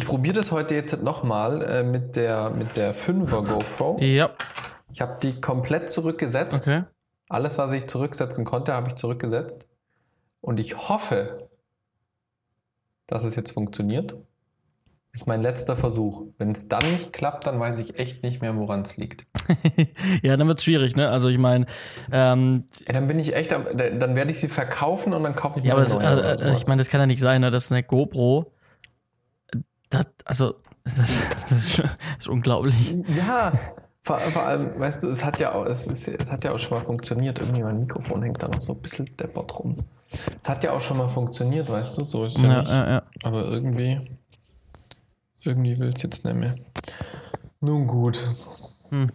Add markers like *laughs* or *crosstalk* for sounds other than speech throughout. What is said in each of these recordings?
Ich probiere das heute jetzt nochmal äh, mit der, mit der 5er GoPro. Ja. Ich habe die komplett zurückgesetzt. Okay. Alles, was ich zurücksetzen konnte, habe ich zurückgesetzt. Und ich hoffe, dass es jetzt funktioniert. Das ist mein letzter Versuch. Wenn es dann nicht klappt, dann weiß ich echt nicht mehr, woran es liegt. *laughs* ja, dann wird's schwierig, ne? Also ich meine, ähm, Ja, dann bin ich echt, am, dann werde ich sie verkaufen und dann kaufe ich ja, mir aber eine das, neue. äh, äh, ich meine, das kann ja nicht sein, ne? Das ist eine GoPro. Das, also, *laughs* das ist, das ist, das ist unglaublich. Ja, vor, vor allem, weißt du, es hat ja auch, es, ist, es hat ja auch schon mal funktioniert. Irgendwie mein Mikrofon hängt da noch so ein bisschen deppert rum. Es hat ja auch schon mal funktioniert, weißt du, so ist es ja, Ja, nicht. ja, ja. Aber irgendwie, irgendwie will es jetzt nicht mehr. Nun gut. Hm.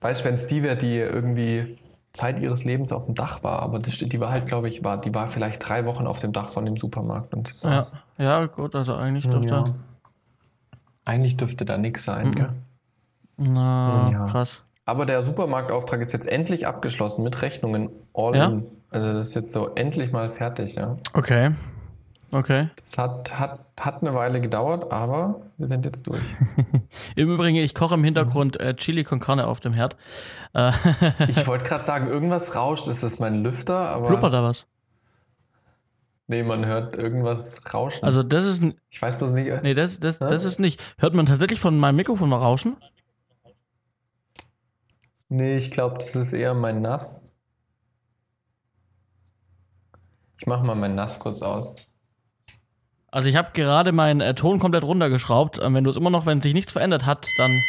Weißt du, wenn es die wäre, die irgendwie Zeit ihres Lebens auf dem Dach war, aber das, die war halt, glaube ich, war, die war vielleicht drei Wochen auf dem Dach von dem Supermarkt und das Ja, war's. ja, gut, also eigentlich dürfte. Ja. Eigentlich dürfte da nichts sein, Mhm. gell? Na, Ja. krass. Aber der Supermarktauftrag ist jetzt endlich abgeschlossen mit Rechnungen all Ja? in. Also das ist jetzt so endlich mal fertig, ja. Okay. Okay. Das hat, hat, hat eine Weile gedauert, aber wir sind jetzt durch. *laughs* Im Übrigen, ich koche im Hintergrund äh, Chili con Carne auf dem Herd. Äh, *laughs* Ich wollte gerade sagen, irgendwas rauscht, ist das mein Lüfter, aber blubbert da was? nee, man hört irgendwas rauschen. Also das ist, ich weiß bloß nicht. nee, das, das, das ist nicht. Hört man tatsächlich von meinem Mikrofon mal rauschen? Nee, ich glaube, das ist eher mein Nass. Ich mache mal mein Nass kurz aus. Also ich habe gerade meinen äh, Ton komplett runtergeschraubt. Ähm, wenn du es immer noch, wenn sich nichts verändert hat, dann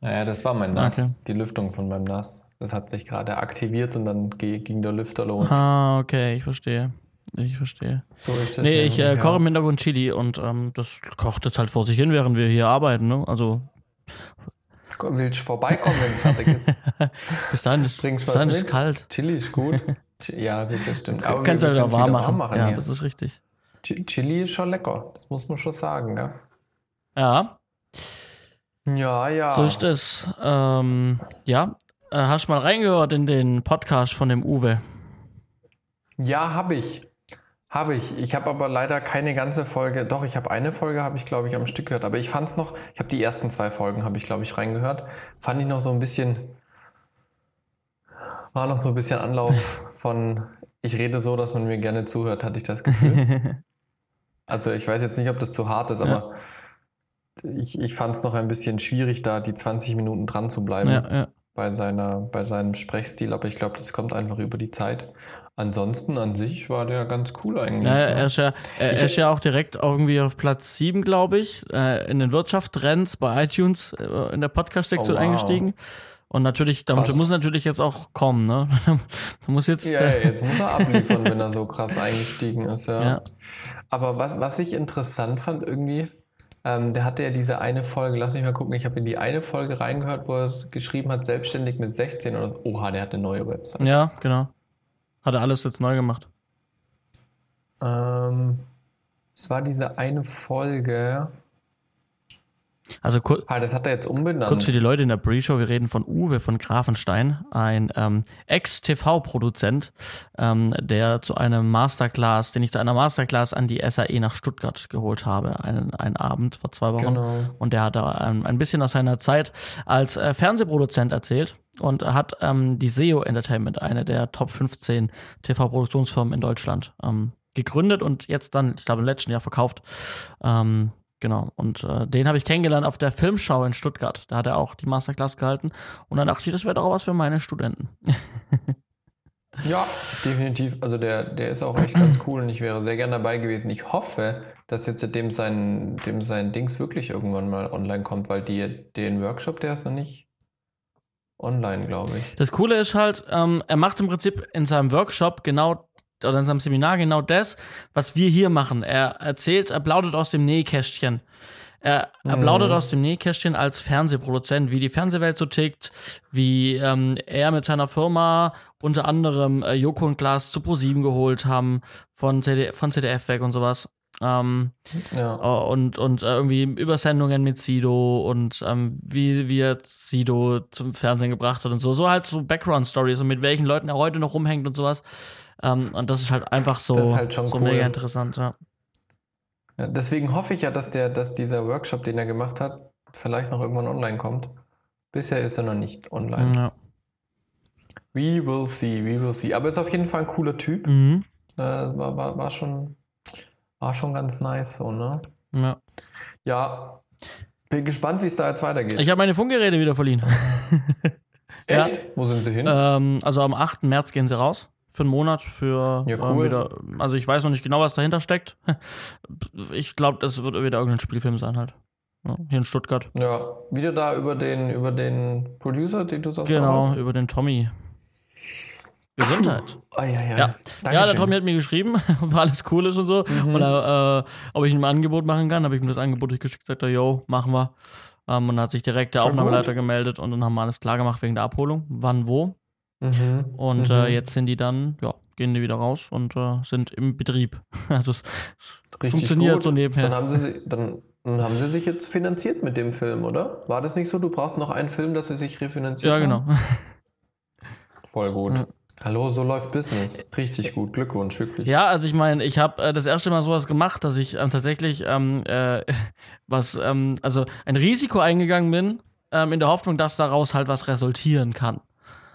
Naja, das war mein Nass, Okay. die Lüftung von meinem Nass. Das hat sich gerade aktiviert und dann ging der Lüfter los. Ah, okay, ich verstehe. Ich verstehe. So ist das. Nee, ich äh, koche im Hintergrund Chili und ähm, das kocht jetzt halt vor sich hin, während wir hier arbeiten. Ne? Also Willst du vorbeikommen, wenn es fertig ist? *laughs* bis dahin ist, bis du dahin ist mit? kalt. Chili ist gut. Ja, gut, das stimmt. Aber Kannst wir halt auch warm wieder machen. ja, hier. das ist richtig. Chi- Chili ist schon lecker. Das muss man schon sagen, gell? Ja, Ja, ja. so ist es. Ähm, ja, äh, hast du mal reingehört in den Podcast von dem Uwe? Ja, habe ich. Habe ich. Ich habe aber leider keine ganze Folge. Doch, ich habe eine Folge, habe ich glaube ich am Stück gehört. Aber ich fand es noch. Ich habe die ersten zwei Folgen, habe ich glaube ich reingehört. Fand ich noch so ein bisschen. War noch so ein bisschen Anlauf *laughs* von. Ich rede so, dass man mir gerne zuhört, hatte ich das Gefühl. *laughs* Also ich weiß jetzt nicht, ob das zu hart ist, aber ich, ich fand es noch ein bisschen schwierig, da die 20 Minuten dran zu bleiben ja, ja. bei, seiner, bei seinem Sprechstil, aber ich glaube, das kommt einfach über die Zeit. Ansonsten an sich war der ganz cool eigentlich. Ja, ne? er ist ja, er Ich- ist ja auch direkt irgendwie auf Platz 7, glaube ich, äh, in den Wirtschaftstrends bei iTunes äh, in der Podcast-Sektion Oh, wow. eingestiegen. Und natürlich, da Krass. muss natürlich jetzt auch kommen, ne? *laughs* da muss jetzt, Ja, ja, jetzt muss er abliefern, wenn *laughs* er so krass eingestiegen ist, ja. Ja. Aber was, was ich interessant fand irgendwie, ähm, der hatte ja diese eine Folge, lass mich mal gucken, ich habe in die eine Folge reingehört, wo er es geschrieben hat, selbstständig mit 16 oder so. Oha, der hat eine neue Website. ja, genau. Hat er alles jetzt neu gemacht. Ähm, es war diese eine Folge. Also kur Ah, das hat er jetzt umbenannt. kurz für die Leute in der Pre-Show, wir reden von Uwe von Grafenstein, ein ähm, Ex-TV-Produzent, ähm, der zu einem Masterclass, den ich zu einer Masterclass an die SAE nach Stuttgart geholt habe, einen, einen Abend vor zwei Wochen. Genau. Und der hat da ähm, ein bisschen aus seiner Zeit als äh, Fernsehproduzent erzählt und hat ähm, die SEO Entertainment, eine der Top 15 TV-Produktionsfirmen in Deutschland, ähm, gegründet und jetzt dann, ich glaube, im letzten Jahr verkauft. Ähm, genau. Und äh, den habe ich kennengelernt auf der Filmschau in Stuttgart. Da hat er auch die Masterclass gehalten. Und dann dachte ich, das wäre doch was für meine Studenten. Ja, definitiv. Also der, der ist auch echt ganz cool und ich wäre sehr gern dabei gewesen. Ich hoffe, dass jetzt dem sein, dem sein Dings wirklich irgendwann mal online kommt, weil die, den Workshop, der ist noch nicht online, glaube ich. Das Coole ist halt, ähm, er macht im Prinzip in seinem Workshop genau oder in seinem Seminar genau das, was wir hier machen. Er erzählt, er plaudert aus dem Nähkästchen. Er, er Mhm. plaudert aus dem Nähkästchen als Fernsehproduzent, wie die Fernsehwelt so tickt, wie ähm, er mit seiner Firma unter anderem äh, Joko und Glas zu ProSieben geholt haben, von, CD, von ZDF weg und sowas. Ähm, Ja. äh, und, und äh, irgendwie Übersendungen mit Sido und ähm, wie, wie er Sido zum Fernsehen gebracht hat und so. So halt so Background-Stories und mit welchen Leuten er heute noch rumhängt und sowas. Ähm, und das ist halt einfach so, Das ist halt schon so cool. mega interessant, ja. Ja, deswegen hoffe ich ja, dass, der, dass dieser Workshop, den er gemacht hat, vielleicht noch irgendwann online kommt. Bisher ist er noch nicht online. Ja. We will see, we will see. Aber ist auf jeden Fall ein cooler Typ. Mhm. Äh, war, war, war, schon, war schon ganz nice so, ne? ja. Ja. Bin gespannt, wie es da jetzt weitergeht. Ich habe meine Funkgeräte wieder verliehen. *laughs* ja. Echt? Wo sind sie hin? ähm, also am 8. März gehen sie raus. Für einen Monat, für Ja, ähm, cool. wieder, also ich weiß noch nicht genau, was dahinter steckt. *laughs* Ich glaube, das wird wieder irgendein Spielfilm sein halt. Ja, hier in Stuttgart. ja, wieder da über den, über den Producer, den du sonst Genau, hast? über den Tommy. Gesundheit. Oh, ja, ja. Ja. Ja, der. Tommy hat mir geschrieben, *laughs* ob alles cool ist und so. Mhm. Und äh, ob ich ihm ein Angebot machen kann. Habe ich ihm das Angebot durchgeschickt, sagt er, yo, machen wir. Ähm, und dann hat sich direkt der Voll Aufnahmeleiter gut. gemeldet und dann haben wir alles klar gemacht wegen der Abholung, wann, wo. Mhm. Und Mhm. äh, jetzt sind die dann, ja, gehen die wieder raus und äh, sind im Betrieb. *laughs* Also es, Richtig funktioniert gut. so nebenher. Dann haben, sie, si- dann, dann haben sie sich jetzt finanziert mit dem Film, oder? War das nicht so? Du brauchst noch einen Film, dass sie sich refinanziert ja, haben? genau. *laughs* Voll gut. Ja. Hallo, so läuft Business. Richtig gut. Glückwunsch, wirklich. Ja, also ich meine, ich habe äh, das erste Mal sowas gemacht, dass ich ähm, tatsächlich ähm, äh, *laughs* was, ähm, also ein Risiko eingegangen bin, ähm, in der Hoffnung, dass daraus halt was resultieren kann.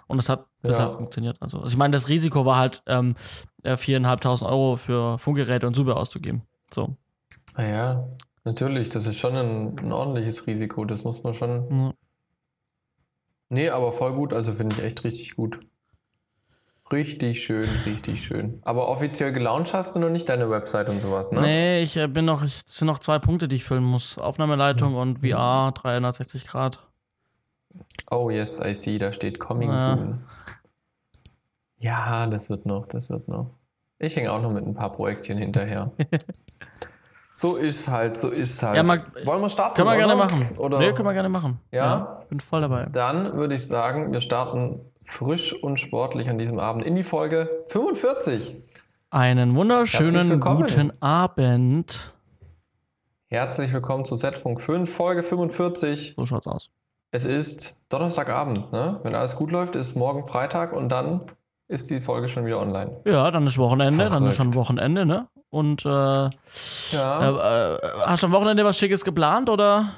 Und das hat Ja. besser funktioniert. Also, also ich meine, das Risiko war halt ähm, äh, 4.500 Euro für Funkgeräte und Zubehör auszugeben. So. Naja, natürlich. Das ist schon ein, ein ordentliches Risiko. Das muss man schon. Ja. Nee, aber voll gut. Also finde ich echt richtig gut. Richtig schön, richtig schön. Aber offiziell gelauncht hast du noch nicht deine Website und sowas, ne? Nee, ich äh, bin noch, es sind noch zwei Punkte, die ich füllen muss. Aufnahmeleitung und VR 360 Grad. Oh yes, I see, da steht Coming Ja. Soon. Ja, das wird noch, das wird noch. Ich hänge auch noch mit ein paar Projektchen hinterher. *laughs* so ist halt, so ist halt. Ja, mal- Wollen wir starten? Können wir gerne machen. Oder? Nee, können wir gerne machen. Ja? Ich bin voll dabei. Dann würde ich sagen, wir starten frisch und sportlich an diesem Abend in die Folge 45. Einen wunderschönen guten Abend. Herzlich willkommen zu Setfunk 5, Folge 45. So schaut's aus. Es ist Donnerstagabend, ne? Wenn alles gut läuft, ist morgen Freitag und dann ist die Folge schon wieder online. Ja, dann ist Wochenende, dann Verrückt. ist schon Wochenende, ne? Und äh, Ja. äh, äh, hast du am Wochenende was Schickes geplant oder?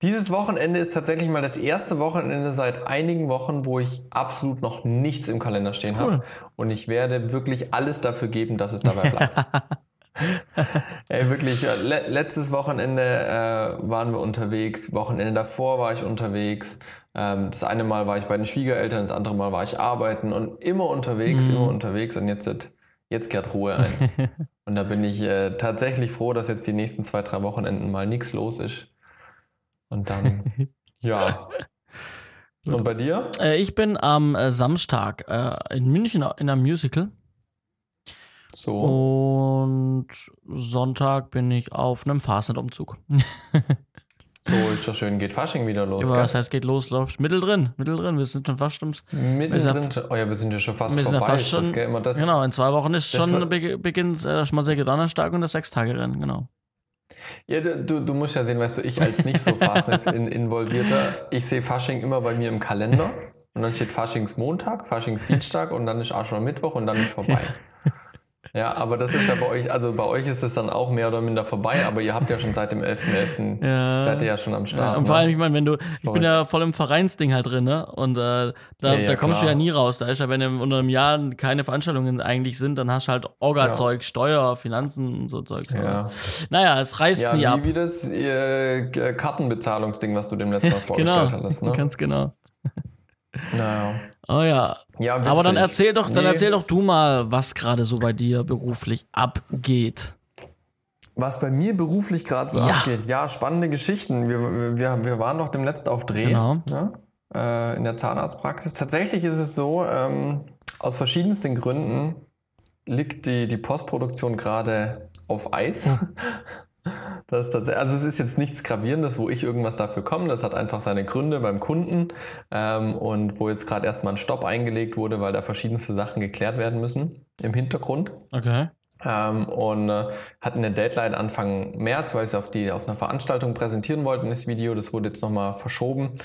Dieses Wochenende ist tatsächlich mal das erste Wochenende seit einigen Wochen, wo ich absolut noch nichts im Kalender stehen Cool. habe. Und ich werde wirklich alles dafür geben, dass es dabei bleibt. *laughs* Ey, wirklich, le letztes Wochenende äh, waren wir unterwegs, Wochenende davor war ich unterwegs. Ähm, das eine Mal war ich bei den Schwiegereltern, das andere Mal war ich arbeiten und immer unterwegs, Mhm. immer unterwegs und jetzt, jetzt kehrt Ruhe ein. *laughs* und da bin ich äh, tatsächlich froh, dass jetzt die nächsten zwei, drei Wochenenden mal nichts los ist. Und dann, *laughs* ja. Und bei dir? Äh, ich bin am äh, Samstag äh, in München in einem Musical So, und Sonntag bin ich auf einem Fastnet-Umzug. *laughs* so ist das schön. Geht Fasching wieder los, gell? das heißt, geht los, läuft mittendrin, mittendrin. Wir sind schon fast ums. Mittendrin, oh ja, wir sind ja schon fast Wir sind ja vorbei. fast das, schon- gell? Immer das, Genau, in zwei Wochen ist Das schon Be Beginn äh, Schmalsäge Donnerstag und das Sechstagerennen, genau. Ja, du, du, musst ja sehen, weißt du, ich als nicht so Fastnetz in, involvierter, ich sehe Fasching immer bei mir im Kalender und dann steht Faschingsmontag, Faschingsdienstag und dann ist Aschermittwoch und dann ist vorbei. *laughs* Ja, aber das ist ja bei euch, also bei euch ist es dann auch mehr oder minder vorbei, aber ihr habt ja schon seit dem 11.11. Ja. seid ihr ja schon am Start. Ja, und vor allem, ne? ich meine, wenn du, ich bin ja voll im Vereinsding halt drin, ne? Und äh, da, Ja, ja, da kommst klar. du ja nie raus. Da ist ja, wenn im- unter einem Jahr keine Veranstaltungen eigentlich sind, dann hast du halt Orga-Zeug, Steuer, Finanzen und so Zeug. Ja, Naja, es reißt ja nie ab. wie, das äh, Kartenbezahlungsding, was du dem letzten Mal *laughs* Genau, vorgestellt hattest. Ne? ganz genau. Naja. Oh ja. Ja, Aber dann erzähl doch, dann Nee. erzähl doch du mal, was gerade so bei dir beruflich abgeht. Was bei mir beruflich gerade so Ja. abgeht, ja, spannende Geschichten. Wir, wir, wir waren doch demnächst auf Dreh Genau. ne? äh, in der Zahnarztpraxis. Tatsächlich ist es so, ähm, aus verschiedensten Gründen liegt die, die Postproduktion gerade auf Eis. *laughs* Das ist tatsächlich, also es ist jetzt nichts Gravierendes, wo ich irgendwas dafür komme. Das hat einfach seine Gründe beim Kunden ähm, und wo jetzt gerade erstmal ein Stopp eingelegt wurde, weil da verschiedenste Sachen geklärt werden müssen im Hintergrund. Okay. Ähm, und äh, hatten eine Deadline Anfang März, weil sie auf, die, auf einer Veranstaltung präsentieren wollten, das Video. Das wurde jetzt nochmal verschoben.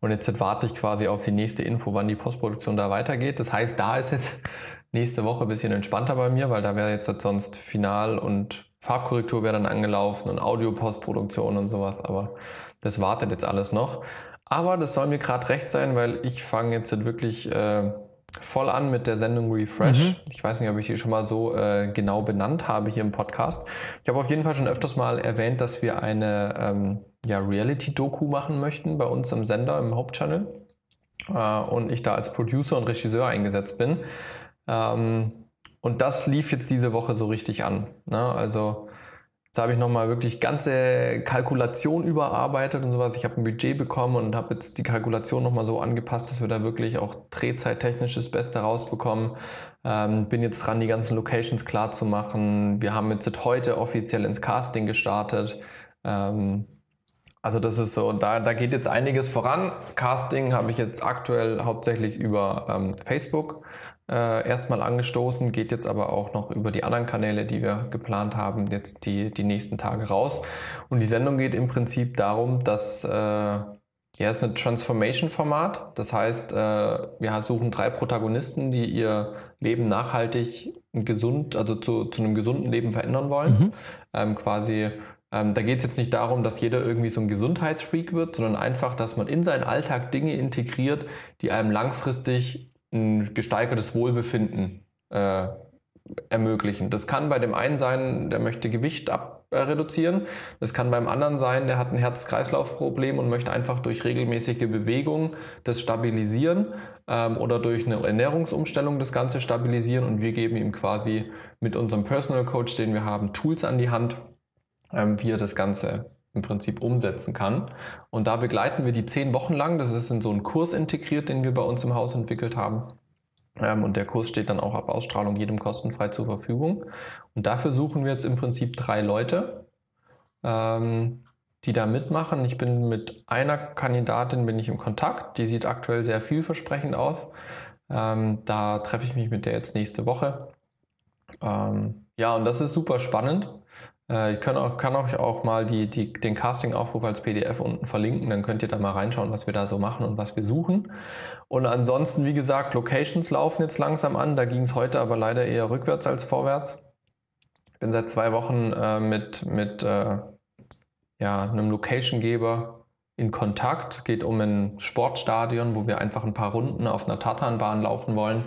Und jetzt warte ich quasi auf die nächste Info, wann die Postproduktion da weitergeht. Das heißt, da ist jetzt *laughs* nächste Woche ein bisschen entspannter bei mir, weil da wäre jetzt sonst final und Farbkorrektur wäre dann angelaufen und Audio-Postproduktion und sowas, aber das wartet jetzt alles noch. Aber das soll mir gerade recht sein, weil ich fange jetzt wirklich äh, voll an mit der Sendung Refresh. Mhm. Ich weiß nicht, ob ich die schon mal so äh, genau benannt habe hier im Podcast. Ich habe auf jeden Fall schon öfters mal erwähnt, dass wir eine ähm, ja, Reality-Doku machen möchten bei uns im Sender, im Hauptchannel. Äh, und ich da als Producer und Regisseur eingesetzt bin. Ähm, und das lief jetzt diese Woche so richtig an. Ne? Also Jetzt habe ich nochmal wirklich ganze Kalkulation überarbeitet und sowas. Ich habe ein Budget bekommen und habe jetzt die Kalkulation nochmal so angepasst, dass wir da wirklich auch drehzeittechnisch das Beste rausbekommen. Ähm, bin jetzt dran, die ganzen Locations klar zu machen. Wir haben jetzt heute offiziell ins Casting gestartet. Ähm, also das ist so, da, da geht jetzt einiges voran. Casting habe ich jetzt aktuell hauptsächlich über ähm, Facebook äh, erstmal angestoßen, geht jetzt aber auch noch über die anderen Kanäle, die wir geplant haben, jetzt die, die nächsten Tage raus. Und die Sendung geht im Prinzip darum, dass äh, ja, es ist ein Transformation-Format. Das heißt, äh, wir suchen drei Protagonisten, die ihr Leben nachhaltig gesund, also zu, zu einem gesunden Leben verändern wollen. Mhm. Ähm, quasi ähm, da geht es jetzt nicht darum, dass jeder irgendwie so ein Gesundheitsfreak wird, sondern einfach, dass man in seinen Alltag Dinge integriert, die einem langfristig ein gesteigertes Wohlbefinden äh, ermöglichen. Das kann bei dem einen sein, der möchte Gewicht ab, äh, reduzieren. Das kann beim anderen sein, der hat ein Herz-Kreislauf-Problem und möchte einfach durch regelmäßige Bewegung das stabilisieren ähm, oder durch eine Ernährungsumstellung das Ganze stabilisieren. Und wir geben ihm quasi mit unserem Personal Coach, den wir haben, Tools an die Hand, ähm, wie er das Ganze im Prinzip umsetzen kann. Und da begleiten wir die zehn Wochen lang. Das ist in so einen Kurs integriert, den wir bei uns im Haus entwickelt haben. Ähm, und der Kurs steht dann auch ab Ausstrahlung jedem kostenfrei zur Verfügung. Und dafür suchen wir jetzt im Prinzip drei Leute, ähm, die da mitmachen. Ich bin mit einer Kandidatin bin ich im Kontakt. Die sieht aktuell sehr vielversprechend aus. Ähm, da treffe ich mich mit der jetzt nächste Woche. ja, und das ist super spannend ich kann auch, euch auch mal die, die, den Casting-Aufruf als PDF unten verlinken, dann könnt ihr da mal reinschauen, was wir da so machen und was wir suchen. Und ansonsten, wie gesagt, Locations laufen jetzt langsam an. Da ging es heute aber leider eher rückwärts als vorwärts. Ich bin seit zwei Wochen äh, mit, mit äh, ja, einem Location-Geber in Kontakt. Geht um ein Sportstadion, wo wir einfach ein paar Runden auf einer Tatanbahn laufen wollen.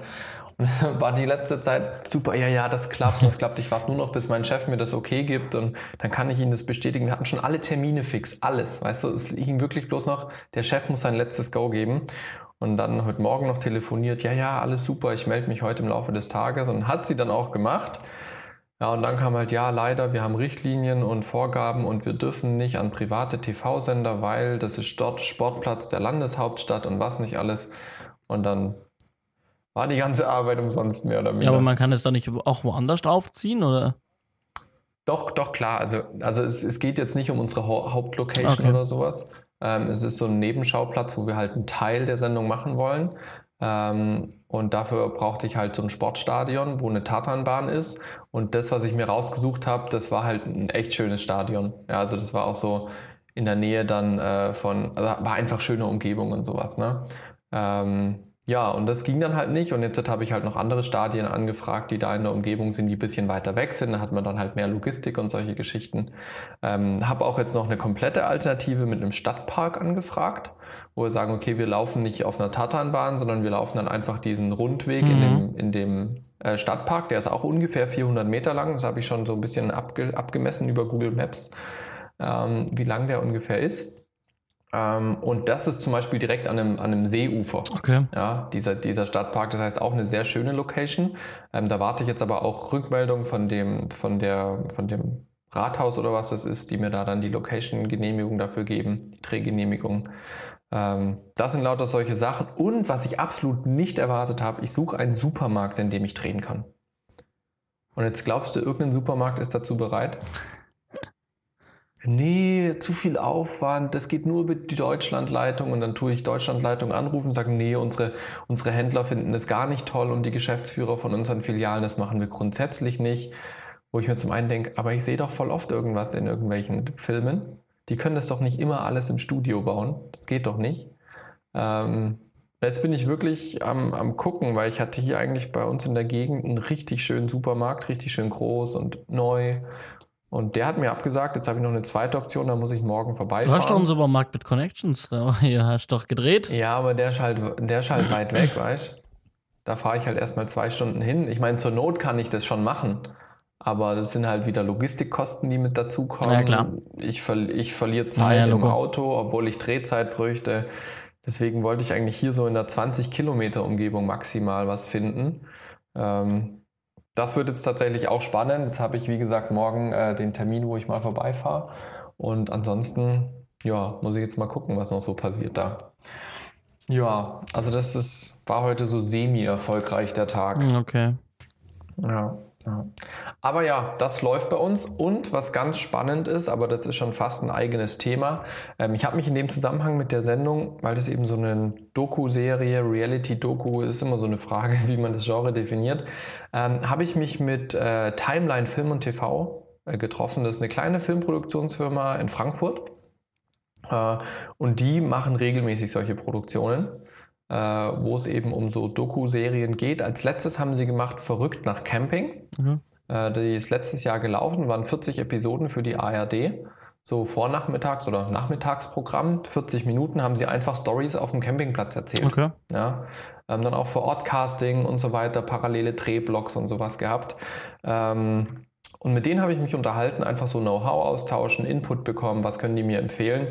*laughs* war die letzte Zeit super, ja, ja, das klappt. Das klappt. Ich warte nur noch, bis mein Chef mir das okay gibt und dann kann ich Ihnen das bestätigen. Wir hatten schon alle Termine fix, alles. Weißt du, es ging wirklich bloß noch, der Chef muss sein letztes Go geben. Und dann heute Morgen noch telefoniert, ja, ja, alles super, ich melde mich heute im Laufe des Tages und hat sie dann auch gemacht. Ja, und dann kam halt, ja, leider, wir haben Richtlinien und Vorgaben und wir dürfen nicht an private TV-Sender, weil das ist dort Sportplatz der Landeshauptstadt und was nicht alles. Und dann war die ganze Arbeit umsonst mehr oder weniger. Ja, aber man kann es doch nicht auch woanders draufziehen, oder? Doch, doch, klar. Also, also es, es geht jetzt nicht um unsere Hauptlocation okay. oder sowas. Ähm, es ist so ein Nebenschauplatz, wo wir halt einen Teil der Sendung machen wollen. Ähm, und dafür brauchte ich halt so ein Sportstadion, wo eine Tatanbahn ist. Und das, was ich mir rausgesucht habe, das war halt ein echt schönes Stadion. Ja, also das war auch so in der Nähe dann äh, von, also war einfach schöne Umgebung und sowas. Ne? Ähm, ja, und das ging dann halt nicht. Und jetzt habe ich halt noch andere Stadien angefragt, die da in der Umgebung sind, die ein bisschen weiter weg sind. Da hat man dann halt mehr Logistik und solche Geschichten. Ähm, habe auch jetzt noch eine komplette Alternative mit einem Stadtpark angefragt, wo wir sagen, okay, wir laufen nicht auf einer Tatanbahn, sondern wir laufen dann einfach diesen Rundweg mhm. in dem, in dem äh, Stadtpark. Der ist auch ungefähr 400 Meter lang. Das habe ich schon so ein bisschen abge abgemessen über Google Maps, ähm, wie lang der ungefähr ist. Ähm, und das ist zum Beispiel direkt an einem, an einem Seeufer. Okay. Ja, dieser, dieser Stadtpark, das heißt auch eine sehr schöne Location. Ähm, da warte ich jetzt aber auch Rückmeldung von dem, von der, von dem Rathaus oder was das ist, die mir da dann die Location-Genehmigung dafür geben, die Drehgenehmigung. Ähm, das sind lauter solche Sachen. Und was ich absolut nicht erwartet habe, ich suche einen Supermarkt, in dem ich drehen kann. Und jetzt glaubst du, irgendein Supermarkt ist dazu bereit? Nee, zu viel Aufwand, das geht nur über die Deutschlandleitung und dann tue ich Deutschlandleitung anrufen und sage, nee, unsere, unsere Händler finden das gar nicht toll und die Geschäftsführer von unseren Filialen, das machen wir grundsätzlich nicht. Wo ich mir zum einen denke, aber ich sehe doch voll oft irgendwas in irgendwelchen Filmen. Die können das doch nicht immer alles im Studio bauen. Das geht doch nicht. Ähm, jetzt bin ich wirklich am, am gucken, weil ich hatte hier eigentlich bei uns in der Gegend einen richtig schönen Supermarkt, richtig schön groß und neu Und der hat mir abgesagt, jetzt habe ich noch eine zweite Option, da muss ich morgen vorbeifahren. Du hast doch einen Supermarkt mit Connections, da *laughs* hast doch gedreht. Ja, aber der ist halt, der ist halt weit weg, weißt du? Da fahre ich halt erstmal zwei Stunden hin. Ich meine, zur Not kann ich das schon machen. Aber das sind halt wieder Logistikkosten, die mit dazukommen. Ja, klar. Ich, verli ich verliere Zeit Ja, im. Auto, obwohl ich Drehzeit bräuchte. Deswegen wollte ich eigentlich hier so in der 20 Kilometer Umgebung maximal was finden. Ähm, das wird jetzt tatsächlich auch spannend. Jetzt habe ich, wie gesagt, morgen äh, den Termin, wo ich mal vorbeifahre. Und ansonsten, ja, muss ich jetzt mal gucken, was noch so passiert da. Ja, also das ist, war heute so semi-erfolgreich der Tag. Okay. Ja, ja. Aber ja, das läuft bei uns. Und was ganz spannend ist, aber das ist schon fast ein eigenes Thema. Ähm, ich habe mich in dem Zusammenhang mit der Sendung, weil das eben so eine Doku-Serie, Reality-Doku ist immer so eine Frage, *laughs* wie man das Genre definiert, ähm, habe ich mich mit äh, Timeline Film und TV äh, getroffen. Das ist eine kleine Filmproduktionsfirma in Frankfurt. Äh, und die machen regelmäßig solche Produktionen äh, wo es eben um so Doku-Serien geht. Als letztes haben sie gemacht Verrückt nach Camping. Mhm. Äh, die ist letztes Jahr gelaufen, waren 40 Episoden für die ARD. So Vornachmittags- oder Nachmittagsprogramm. 40 Minuten haben sie einfach Stories auf dem Campingplatz erzählt. Okay. Ja, ähm, dann auch vor Ort Casting und so weiter, parallele Drehblocks und sowas gehabt. Ähm, und mit denen habe ich mich unterhalten, einfach so Know-how austauschen, Input bekommen, was können die mir empfehlen.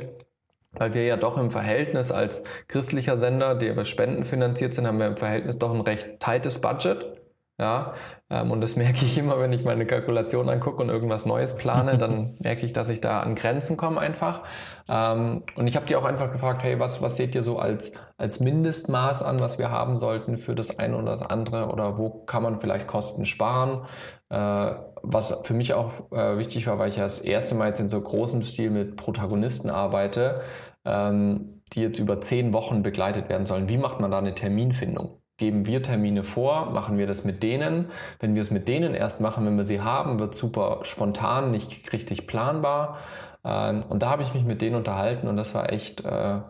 Weil wir ja doch im Verhältnis als christlicher Sender, der über Spenden finanziert sind, haben wir im Verhältnis doch ein recht tightes Budget. Ja, ähm, und das *laughs* merke ich immer, wenn ich meine Kalkulation angucke und irgendwas Neues plane, dann *laughs* merke ich, dass ich da an Grenzen komme einfach. Ähm, und ich habe die auch einfach gefragt, hey, was, was seht ihr so als, als Mindestmaß an, was wir haben sollten für das eine oder das andere oder wo kann man vielleicht Kosten sparen? Äh, was für mich auch äh, wichtig war, weil ich ja das erste Mal jetzt in so großem Stil mit Protagonisten arbeite, ähm, die jetzt über zehn Wochen begleitet werden sollen. Wie macht man da eine Terminfindung? Geben wir Termine vor? Machen wir das mit denen? Wenn wir es mit denen erst machen, wenn wir sie haben, wird super spontan, nicht richtig planbar. Ähm, und da habe ich mich mit denen unterhalten und das war echt äh,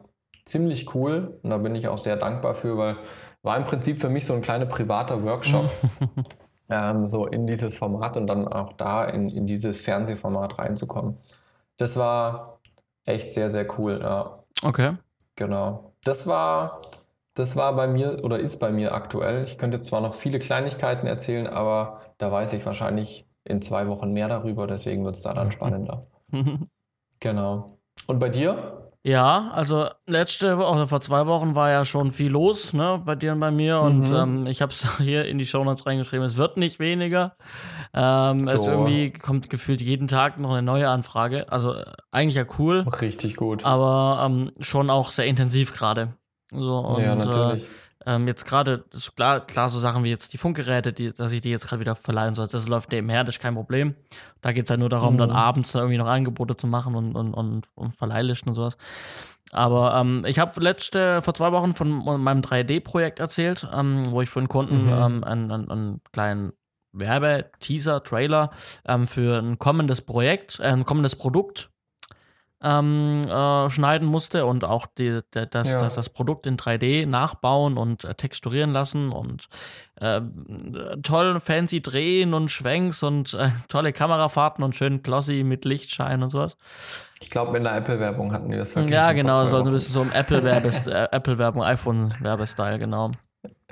ziemlich cool. Und da bin ich auch sehr dankbar für, weil war im Prinzip für mich so ein kleiner privater Workshop. *laughs* ähm, so in dieses Format und dann auch da in, in dieses Fernsehformat reinzukommen. Das war echt sehr, sehr cool, ja. Okay. Genau. Das war, das war bei mir oder ist bei mir aktuell. Ich könnte zwar noch viele Kleinigkeiten erzählen, aber da weiß ich wahrscheinlich in zwei Wochen mehr darüber, deswegen wird es da dann spannender. Genau. Und bei dir? Ja, also letzte Woche, oder vor zwei Wochen war ja schon viel los, ne, bei dir und bei mir. Und Mhm. ähm, ich habe es *laughs* hier in die Shownotes reingeschrieben, es wird nicht weniger. Ähm, So. Es irgendwie kommt gefühlt jeden Tag noch eine neue Anfrage. Also äh, eigentlich ja cool, Richtig gut. aber ähm, schon auch sehr intensiv gerade. So, und, ja, natürlich. Äh, ähm, jetzt gerade, klar, klar, so Sachen wie jetzt die Funkgeräte, die, dass ich die jetzt gerade wieder verleihen soll, das läuft nebenher, das ist kein Problem. Da geht es halt nur darum, Mhm. dann abends da irgendwie noch Angebote zu machen und, und, und, und Verleihlisten und sowas. Aber ähm, ich habe letzte, vor zwei Wochen von meinem 3D-Projekt erzählt, ähm, wo ich für einen Kunden Mhm. ähm, einen, einen, einen kleinen Werbe-Teaser, Trailer ähm, für ein kommendes Projekt, äh, ein kommendes Produkt ähm, äh, schneiden musste und auch die, der, das, Ja. das, das Produkt in 3D nachbauen und äh, texturieren lassen und äh, toll fancy drehen und Schwenks und äh, tolle Kamerafahrten und schön glossy mit Lichtschein und sowas. Ich glaube, in der Apple-Werbung hatten die das verglichen Ja, genau, so ein bisschen so Apple-Werbes, äh, Apple-Werbung, iPhone-Werbestyle, genau.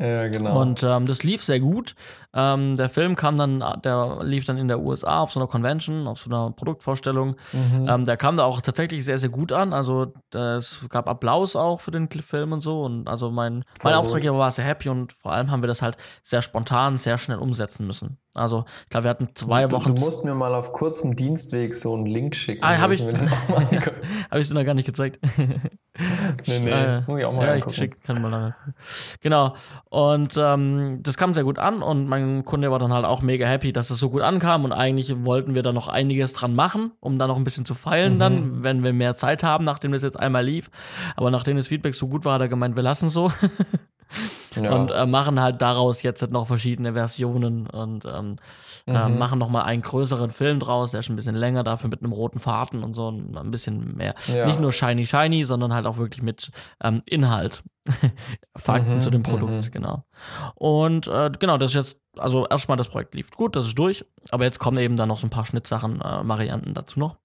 Ja, genau. Und ähm, das lief sehr gut. Ähm, der Film kam dann, der lief dann in der USA auf so einer Convention, auf so einer Produktvorstellung. Mhm. Ähm, der kam da auch tatsächlich sehr, sehr gut an. Also es gab Applaus auch für den Film und so. Und also mein, mein. Auftraggeber war sehr happy und vor allem haben wir das halt sehr spontan, sehr schnell umsetzen müssen. Also ich glaube, wir hatten zwei du, Wochen. du musst mir mal auf kurzem Dienstweg so einen Link schicken. Ah, hab wo ich, *laughs* habe ich dir noch gar nicht gezeigt. Nee, nee, Äh, muss ich auch mal ja, ich schick, kann mal lange. Genau. Und ähm, das kam sehr gut an und mein Kunde war dann halt auch mega happy, dass es so gut ankam und eigentlich wollten wir da noch einiges dran machen, um da noch ein bisschen zu feilen Mhm. dann, wenn wir mehr Zeit haben, nachdem das jetzt einmal lief. Aber nachdem das Feedback so gut war, hat er gemeint, wir lassen so. *laughs* Ja. Und äh, machen halt daraus jetzt noch verschiedene Versionen und ähm, äh, mhm. äh, machen nochmal einen größeren Film draus, der ist schon ein bisschen länger, dafür mit einem roten Faden und so ein bisschen mehr. Ja. Nicht nur shiny, shiny, sondern halt auch wirklich mit ähm, Inhalt. *laughs* Fakten mhm, zu dem Produkt, mhm. genau. Und äh, genau, das ist jetzt, also erstmal das Projekt lief gut, das ist durch, aber jetzt kommen eben dann noch so ein paar Schnittsachen, äh, Varianten dazu noch,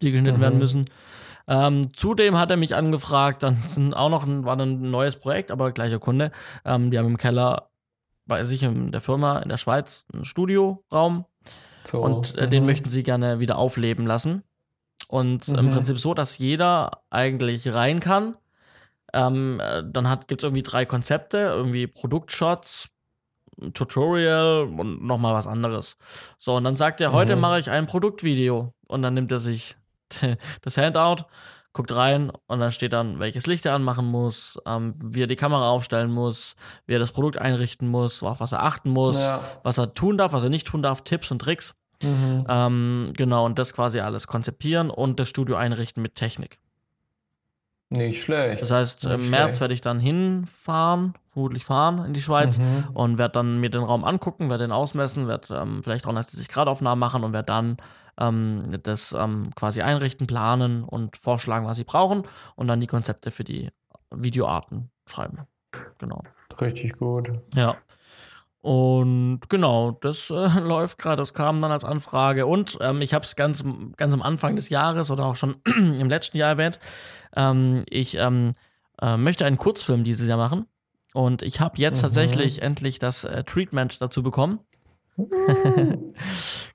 die geschnitten mhm. werden müssen. Ähm, zudem hat er mich angefragt, dann *laughs* auch noch ein, war dann ein neues Projekt, aber gleicher Kunde. Ähm, die haben im Keller bei sich in der Firma in der Schweiz einen Studioraum so, und äh, den mhm. möchten sie gerne wieder aufleben lassen. Und mhm. im Prinzip so, dass jeder eigentlich rein kann. Ähm, äh, dann gibt es irgendwie drei Konzepte, irgendwie Produktshots, Tutorial und nochmal was anderes. So, und dann sagt er, heute mhm. mache ich ein Produktvideo. Und dann nimmt er sich *laughs* das Handout, guckt rein und dann steht dann, welches Licht er anmachen muss, ähm, wie er die Kamera aufstellen muss, wie er das Produkt einrichten muss, auf was er achten muss, ja. was er tun darf, was er nicht tun darf, Tipps und Tricks. Mhm. Ähm, genau, und das quasi alles konzipieren und das Studio einrichten mit Technik. Nicht schlecht. Das heißt, Nicht im März werde ich dann hinfahren, vermutlich fahren in die Schweiz mhm. und werde dann mir den Raum angucken, werde den ausmessen, werde ähm, vielleicht 360 Grad Aufnahmen machen und werde dann ähm, das ähm, quasi einrichten, planen und vorschlagen, was sie brauchen und dann die Konzepte für die Videoarten schreiben. Genau. Richtig gut. Ja. Und genau, das äh, *laughs* läuft gerade, das kam dann als Anfrage. Und ähm, ich habe es ganz, ganz am Anfang des Jahres oder auch schon *clears throat* im letzten Jahr erwähnt. Ähm, ich ähm, äh, möchte einen Kurzfilm dieses Jahr machen. Und ich habe jetzt mhm. tatsächlich endlich das äh, Treatment dazu bekommen. *laughs*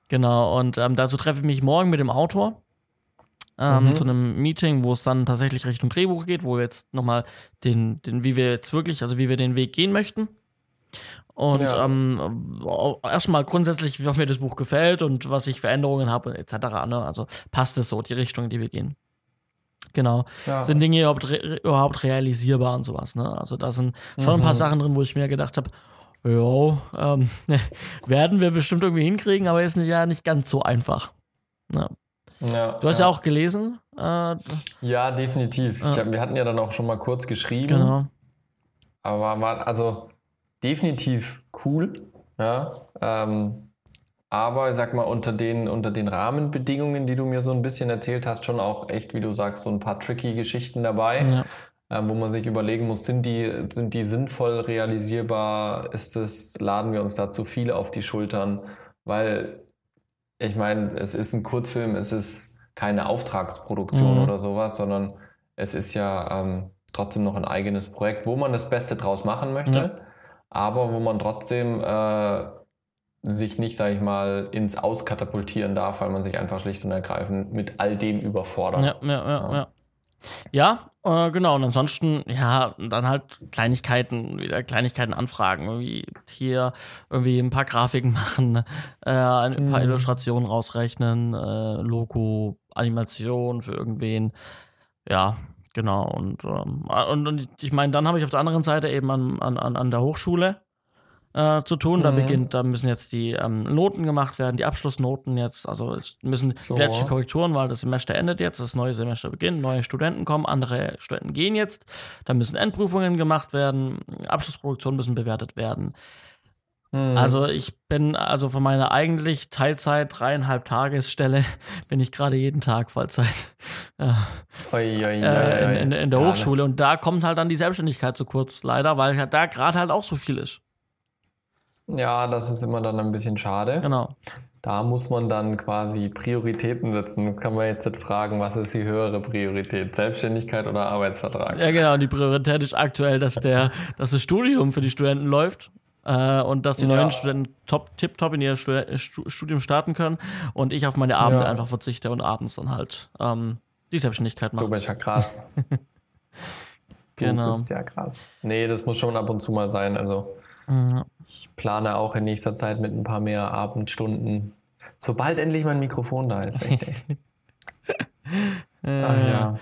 genau, und ähm, dazu treffe ich mich morgen mit dem Autor. Ähm, mhm. zu einem Meeting, wo es dann tatsächlich Richtung Drehbuch geht, wo wir jetzt nochmal den, den, wie wir jetzt wirklich, also wie wir den Weg gehen möchten. Und ja. ähm, erstmal grundsätzlich, wie auch mir das Buch gefällt und was ich Veränderungen habe, etc. Ne? Also passt es so, die Richtung, in die wir gehen. Genau. Ja. Sind Dinge überhaupt, re überhaupt realisierbar und sowas, ne? Also da sind schon mhm. ein paar mhm. Sachen drin, wo ich mir gedacht habe, ja, ähm, *laughs* werden wir bestimmt irgendwie hinkriegen, aber ist nicht, ja nicht ganz so einfach. Ne? Ja, du hast ja, ja auch gelesen. Äh, ja, definitiv. Äh, hab, wir hatten ja dann auch schon mal kurz geschrieben. Genau. Aber war, also definitiv cool. Ja, ähm, aber ich sag mal, unter den, unter den Rahmenbedingungen, die du mir so ein bisschen erzählt hast, schon auch echt, wie du sagst, so ein paar tricky Geschichten dabei, ja. Äh, wo man sich überlegen muss, sind die, sind die sinnvoll realisierbar? Ist es, laden wir uns da zu viel auf die Schultern? Weil ich meine, es ist ein Kurzfilm, es ist keine Auftragsproduktion mhm. oder sowas, sondern es ist ja ähm, trotzdem noch ein eigenes Projekt, wo man das Beste draus machen möchte. Ja aber wo man trotzdem äh, sich nicht, sage ich mal, ins Auskatapultieren darf, weil man sich einfach schlicht und ergreifend mit all dem überfordert. Ja, ja, ja. Ja, ja äh, genau. Und ansonsten, ja, dann halt Kleinigkeiten, wieder Kleinigkeiten anfragen. Irgendwie hier irgendwie ein paar Grafiken *laughs* machen, äh, ein paar mhm. Illustrationen rausrechnen, äh, Logo, Animation für irgendwen. Ja, Genau, und, ähm, und, und ich meine, dann habe ich auf der anderen Seite eben an, an, an der Hochschule äh, zu tun. Da mhm. beginnt, da müssen jetzt die ähm, Noten gemacht werden, die Abschlussnoten jetzt, also es müssen so. die letzten Korrekturen, weil das Semester endet jetzt, das neue Semester beginnt, neue Studenten kommen, andere Studenten gehen jetzt, da müssen Endprüfungen gemacht werden, Abschlussproduktionen müssen bewertet werden. Mhm. Also ich bin also von meiner eigentlich Teilzeit dreieinhalb Tagesstelle *laughs* bin ich gerade jeden Tag Vollzeit *laughs* äh, oi, oi, oi, in, in, in, der Hochschule und da kommt halt dann die Selbstständigkeit zu kurz, leider, weil halt da gerade halt auch so viel ist. Ja, das ist immer dann ein bisschen schade. Genau. Da muss man dann quasi Prioritäten setzen. Kann man jetzt fragen, was ist die höhere Priorität? Selbstständigkeit oder Arbeitsvertrag? Ja, genau. Die Priorität ist aktuell, dass der, dass das Studium für die Studenten läuft äh, und dass die ja. neuen Studenten top, tipptopp in ihr Studium starten können und ich auf meine Abende ja. einfach verzichte und abends dann halt ähm, die Selbstständigkeit mache. Du bist ja krass. *laughs* genau. Du bist ja krass. Nee, das muss schon ab und zu mal sein. Also ja. ich plane auch in nächster Zeit mit ein paar mehr Abendstunden. Sobald endlich mein Mikrofon da ist. *laughs* Ach ja.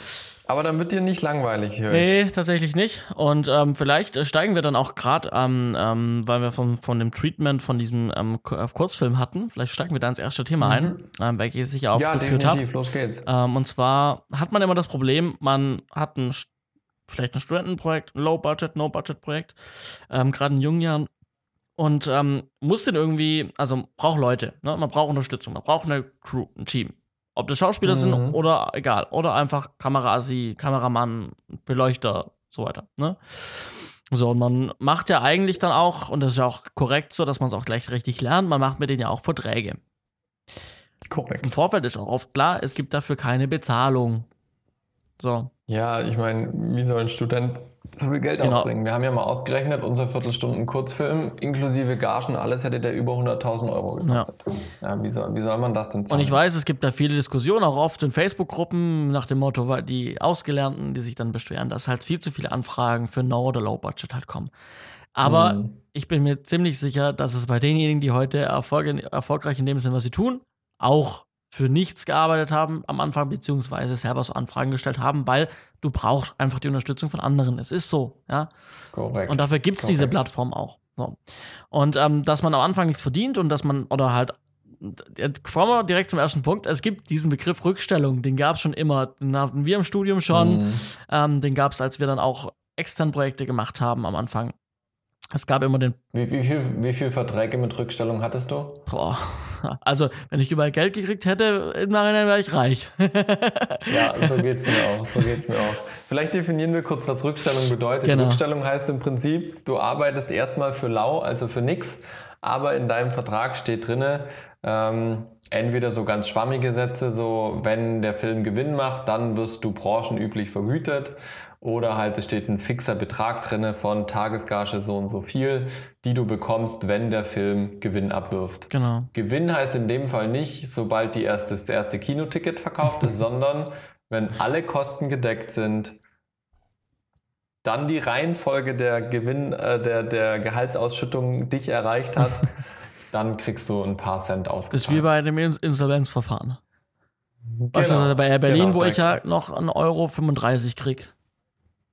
Aber dann wird dir nicht langweilig. Höre nee, tatsächlich nicht. Und ähm, vielleicht steigen wir dann auch gerade, ähm, ähm, weil wir von, von dem Treatment von diesem ähm, äh, Kurzfilm hatten, vielleicht steigen wir da ins erste Thema mhm. ein, ähm, welches ich ja aufgeführt habe. Ja, definitiv. Hab. Los geht's. Ähm, und zwar hat man immer das Problem, man hat ein vielleicht ein Studentenprojekt, ein Low-Budget, No-Budget-Projekt, ähm, gerade in jungen Jahren. Und ähm, muss den irgendwie, also braucht Leute, ne? man braucht Unterstützung, man braucht eine Crew, ein Team. Ob das Schauspieler mhm. sind oder egal. Oder einfach Kamerasi, Kameramann, Beleuchter, so weiter. Ne? So, und man macht ja eigentlich dann auch, und das ist ja auch korrekt so, dass man es auch gleich richtig lernt, man macht mit denen ja auch Verträge. Korrekt. Im Vorfeld ist auch oft klar, es gibt dafür keine Bezahlung. So. Ja, ich meine, wie soll ein Student so viel Geld genau. aufbringen? Wir haben ja mal ausgerechnet, unser Viertelstunden Kurzfilm inklusive Gagen, alles hätte der über 100.000 Euro gekostet. Ja. ja, wie, soll, wie soll man das denn zahlen? Und ich weiß, es gibt da viele Diskussionen, auch oft in Facebook-Gruppen nach dem Motto, die Ausgelernten, die sich dann beschweren, dass halt viel zu viele Anfragen für No- oder Low-Budget halt kommen. Aber mhm. ich bin mir ziemlich sicher, dass es bei denjenigen, die heute erfolgreich in dem sind, was sie tun, auch für nichts gearbeitet haben am Anfang, beziehungsweise selber so Anfragen gestellt haben, weil du brauchst einfach die Unterstützung von anderen. Es ist so, ja. Korrekt. Und dafür gibt es diese Plattform auch. So. Und ähm, dass man am Anfang nichts verdient und dass man, oder halt, kommen wir direkt zum ersten Punkt. Es gibt diesen Begriff Rückstellung, den gab es schon immer. Den hatten wir im Studium schon. Mhm. Ähm, den gab es, als wir dann auch extern Projekte gemacht haben am Anfang. Es gab immer den. Wie, wie, viel, wie viel Verträge mit Rückstellung hattest du? Boah. *laughs* Also, wenn ich überall Geld gekriegt hätte, im Nachhinein wäre ich reich. *laughs* ja, so geht's mir auch. So geht's mir auch. Vielleicht definieren wir kurz, was Rückstellung bedeutet. Genau. Rückstellung heißt im Prinzip, du arbeitest erstmal für lau, also für nix, aber in deinem Vertrag steht drinne, ähm, entweder so ganz schwammige Sätze, so wenn der Film Gewinn macht, dann wirst du branchenüblich vergütet oder halt es steht ein fixer Betrag drinne von Tagesgage so und so viel, die du bekommst, wenn der Film Gewinn abwirft. Genau. Gewinn heißt in dem Fall nicht, sobald die erste, das erste Kinoticket verkauft ist, *laughs* sondern wenn alle Kosten gedeckt sind, dann die Reihenfolge der Gewinn, äh, der, der Gehaltsausschüttung dich erreicht hat, *laughs* dann kriegst du ein paar Cent ausgezahlt. Ist wie bei einem Insolvenzverfahren. Genau, Beispielsweise bei Berlin, genau, wo ich ja noch 1,35 Euro 35 krieg.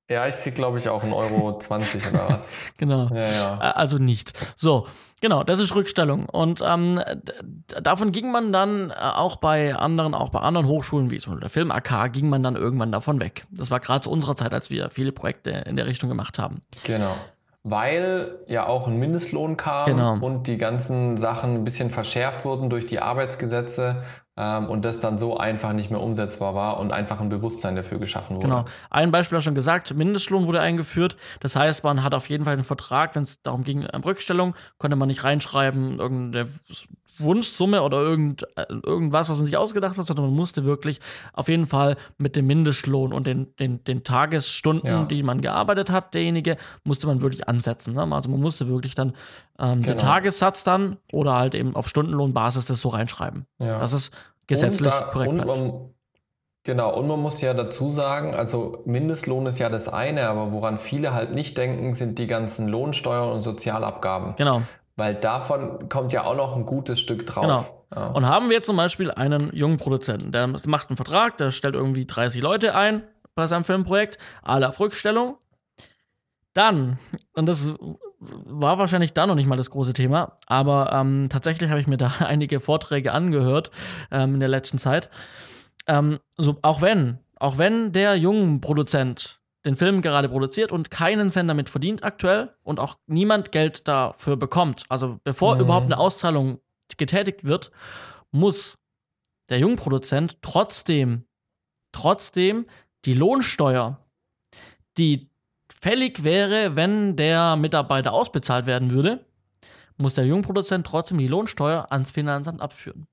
Ja, ich krieg, glaube ich, auch einen Euro *laughs* 20 oder was. genau. Ja, ja. Also nicht. So, genau, das ist Rückstellung. Und ähm, davon ging man dann äh, auch bei anderen, auch bei anderen Hochschulen, wie zum Beispiel der Film AK, ging man dann irgendwann davon weg. Das war gerade zu unserer Zeit, als wir viele Projekte in der Richtung gemacht haben. Genau. Weil ja auch ein Mindestlohn kam genau. und die ganzen Sachen ein bisschen verschärft wurden durch die Arbeitsgesetze, ähm, und das dann so einfach nicht mehr umsetzbar war und einfach ein Bewusstsein dafür geschaffen wurde. Genau. Ein Beispiel hast schon gesagt, Mindestlohn wurde eingeführt. Das heißt, man hat auf jeden Fall einen Vertrag, wenn es darum ging, um Rückstellung, konnte man nicht reinschreiben, irgendeine Wunschsumme oder irgend, äh, irgendwas, was man sich ausgedacht hat, sondern man musste wirklich auf jeden Fall mit dem Mindestlohn und den, den, den Tagesstunden, ja. die man gearbeitet hat, derjenige, musste man wirklich ansetzen. Ne? Also man musste wirklich dann ähm, genau. den Tagessatz dann oder halt eben auf Stundenlohnbasis das so reinschreiben. Ja. Das ist gesetzlich da, korrekt. Und man, genau, und man muss ja dazu sagen, also Mindestlohn ist ja das eine, aber woran viele halt nicht denken, sind die ganzen Lohnsteuern und Sozialabgaben. Genau. Weil davon kommt ja auch noch ein gutes Stück drauf. Genau. Ja. Und haben wir zum Beispiel einen jungen Produzenten, der macht einen Vertrag, der stellt irgendwie 30 Leute ein bei seinem Filmprojekt, alle auf Rückstellung. Dann, und das war wahrscheinlich da noch nicht mal das große Thema, aber ähm, tatsächlich habe ich mir da *laughs* einige Vorträge angehört ähm, in der letzten Zeit. Ähm, so, auch wenn, auch wenn der junge Produzent den Film gerade produziert und keinen Cent damit verdient aktuell und auch niemand Geld dafür bekommt, also bevor mhm. überhaupt eine Auszahlung getätigt wird, muss der Jungproduzent trotzdem, trotzdem die Lohnsteuer, die fällig wäre, wenn der Mitarbeiter ausbezahlt werden würde, muss der Jungproduzent trotzdem die Lohnsteuer ans Finanzamt abführen.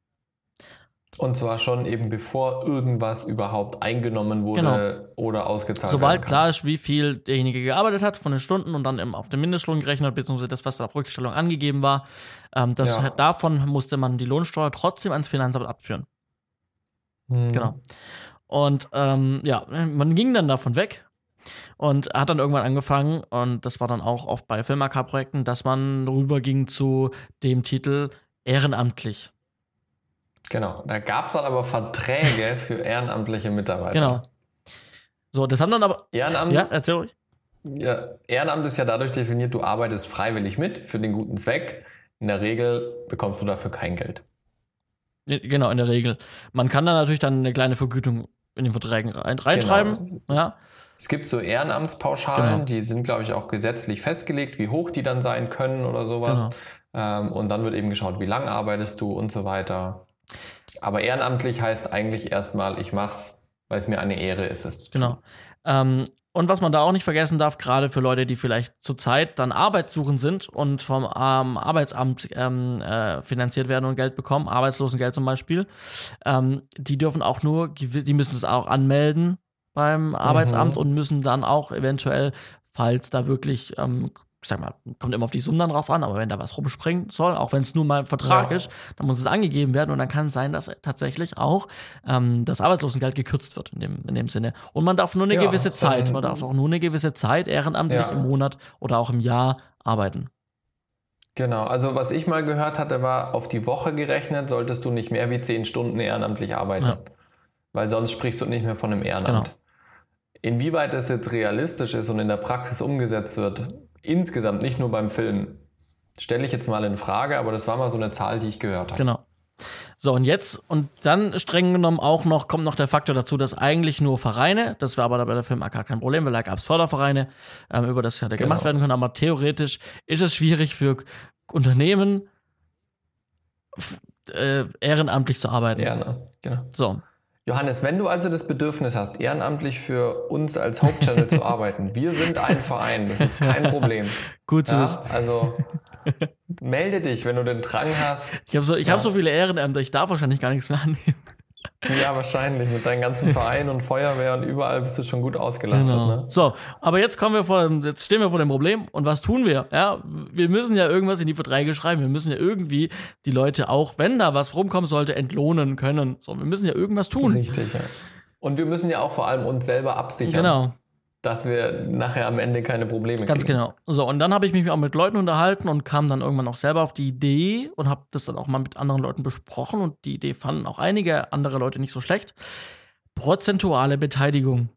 Und zwar schon eben bevor irgendwas überhaupt eingenommen wurde genau. oder ausgezahlt Sobald klar ist, wie viel derjenige gearbeitet hat von den Stunden und dann eben auf den Mindestlohn gerechnet, beziehungsweise das, was da auf Rückstellung angegeben war, ähm, das, ja. davon musste man die Lohnsteuer trotzdem ans Finanzamt abführen. Hm. Genau. Und ähm, ja, man ging dann davon weg und hat dann irgendwann angefangen, und das war dann auch oft bei Filmaka-Projekten, dass man rüberging zu dem Titel ehrenamtlich. Genau, da gab es dann aber Verträge für ehrenamtliche Mitarbeiter. Genau. So, das haben dann aber. Ehrenamt, ja, erzähl ruhig. Ja, Ehrenamt ist ja dadurch definiert, du arbeitest freiwillig mit für den guten Zweck. In der Regel bekommst du dafür kein Geld. Genau, in der Regel. Man kann da natürlich dann eine kleine Vergütung in den Verträgen reinschreiben. Genau. Ja. Es gibt so Ehrenamtspauschalen, Genau. die sind, glaube ich, auch gesetzlich festgelegt, wie hoch die dann sein können oder sowas. Genau. Ähm, und dann wird eben geschaut, wie lange arbeitest du und so weiter. Aber ehrenamtlich heißt eigentlich erstmal, ich mach's, weil es mir eine Ehre ist, es. Genau. Ähm, und was man da auch nicht vergessen darf, gerade für Leute, die vielleicht zurzeit dann arbeitssuchend sind und vom ähm, Arbeitsamt ähm, äh, finanziert werden und Geld bekommen, Arbeitslosengeld zum Beispiel, ähm, die dürfen auch nur, die müssen es auch anmelden beim Arbeitsamt und müssen dann auch eventuell, falls da wirklich, ähm, ich sag mal, kommt immer auf die Summen dann drauf an, aber wenn da was rumspringen soll, auch wenn es nur mal ein Vertrag Ja. ist, dann muss es angegeben werden und dann kann es sein, dass tatsächlich auch ähm, das Arbeitslosengeld gekürzt wird in dem, in dem Sinne. Und man darf nur eine Ja, gewisse Zeit, man darf auch nur eine gewisse Zeit ehrenamtlich Ja. im Monat oder auch im Jahr arbeiten. Genau, also was ich mal gehört hatte, war auf die Woche gerechnet, solltest du nicht mehr wie zehn Stunden ehrenamtlich arbeiten. Weil sonst sprichst du nicht mehr von einem Ehrenamt. Genau. Inwieweit das jetzt realistisch ist und in der Praxis umgesetzt wird, insgesamt nicht nur beim Film, stelle ich jetzt mal in Frage, aber das war mal so eine Zahl, die ich gehört habe. Genau. So, und jetzt, und dann streng genommen auch noch, kommt noch der Faktor dazu, dass eigentlich nur Vereine, das war aber bei der Film gar kein Problem, weil da gab es Fördervereine, ähm, über das hätte Genau. gemacht werden können, aber theoretisch ist es schwierig für Unternehmen, äh, ehrenamtlich zu arbeiten. Ja, ne? genau. So, Johannes, wenn du also das Bedürfnis hast, ehrenamtlich für uns als Hauptchannel zu arbeiten, *laughs* wir sind ein Verein, das ist kein Problem. gut zu Ja, wissen. also melde dich, wenn du den Drang hast. Ich habe so, ich Ja. hab so viele Ehrenämter, ich darf wahrscheinlich gar nichts mehr annehmen. Ja, wahrscheinlich. Mit deinem ganzen *laughs* Verein und Feuerwehr und überall bist du schon gut ausgelastet. Ne? So, aber jetzt kommen wir vor dem, jetzt stehen wir vor dem Problem und was tun wir? Ja, wir müssen ja irgendwas in die Verträge schreiben. Wir müssen ja irgendwie die Leute auch, wenn da was rumkommen sollte, entlohnen können. So, wir müssen ja irgendwas tun. Richtig, ja. Und wir müssen ja auch vor allem uns selber absichern, Genau, dass wir nachher am Ende keine Probleme ganz kriegen. genau. So, und dann habe ich mich auch mit Leuten unterhalten und kam dann irgendwann auch selber auf die Idee und habe das dann auch mal mit anderen Leuten besprochen und die Idee fanden auch einige andere Leute nicht so schlecht. Prozentuale Beteiligung.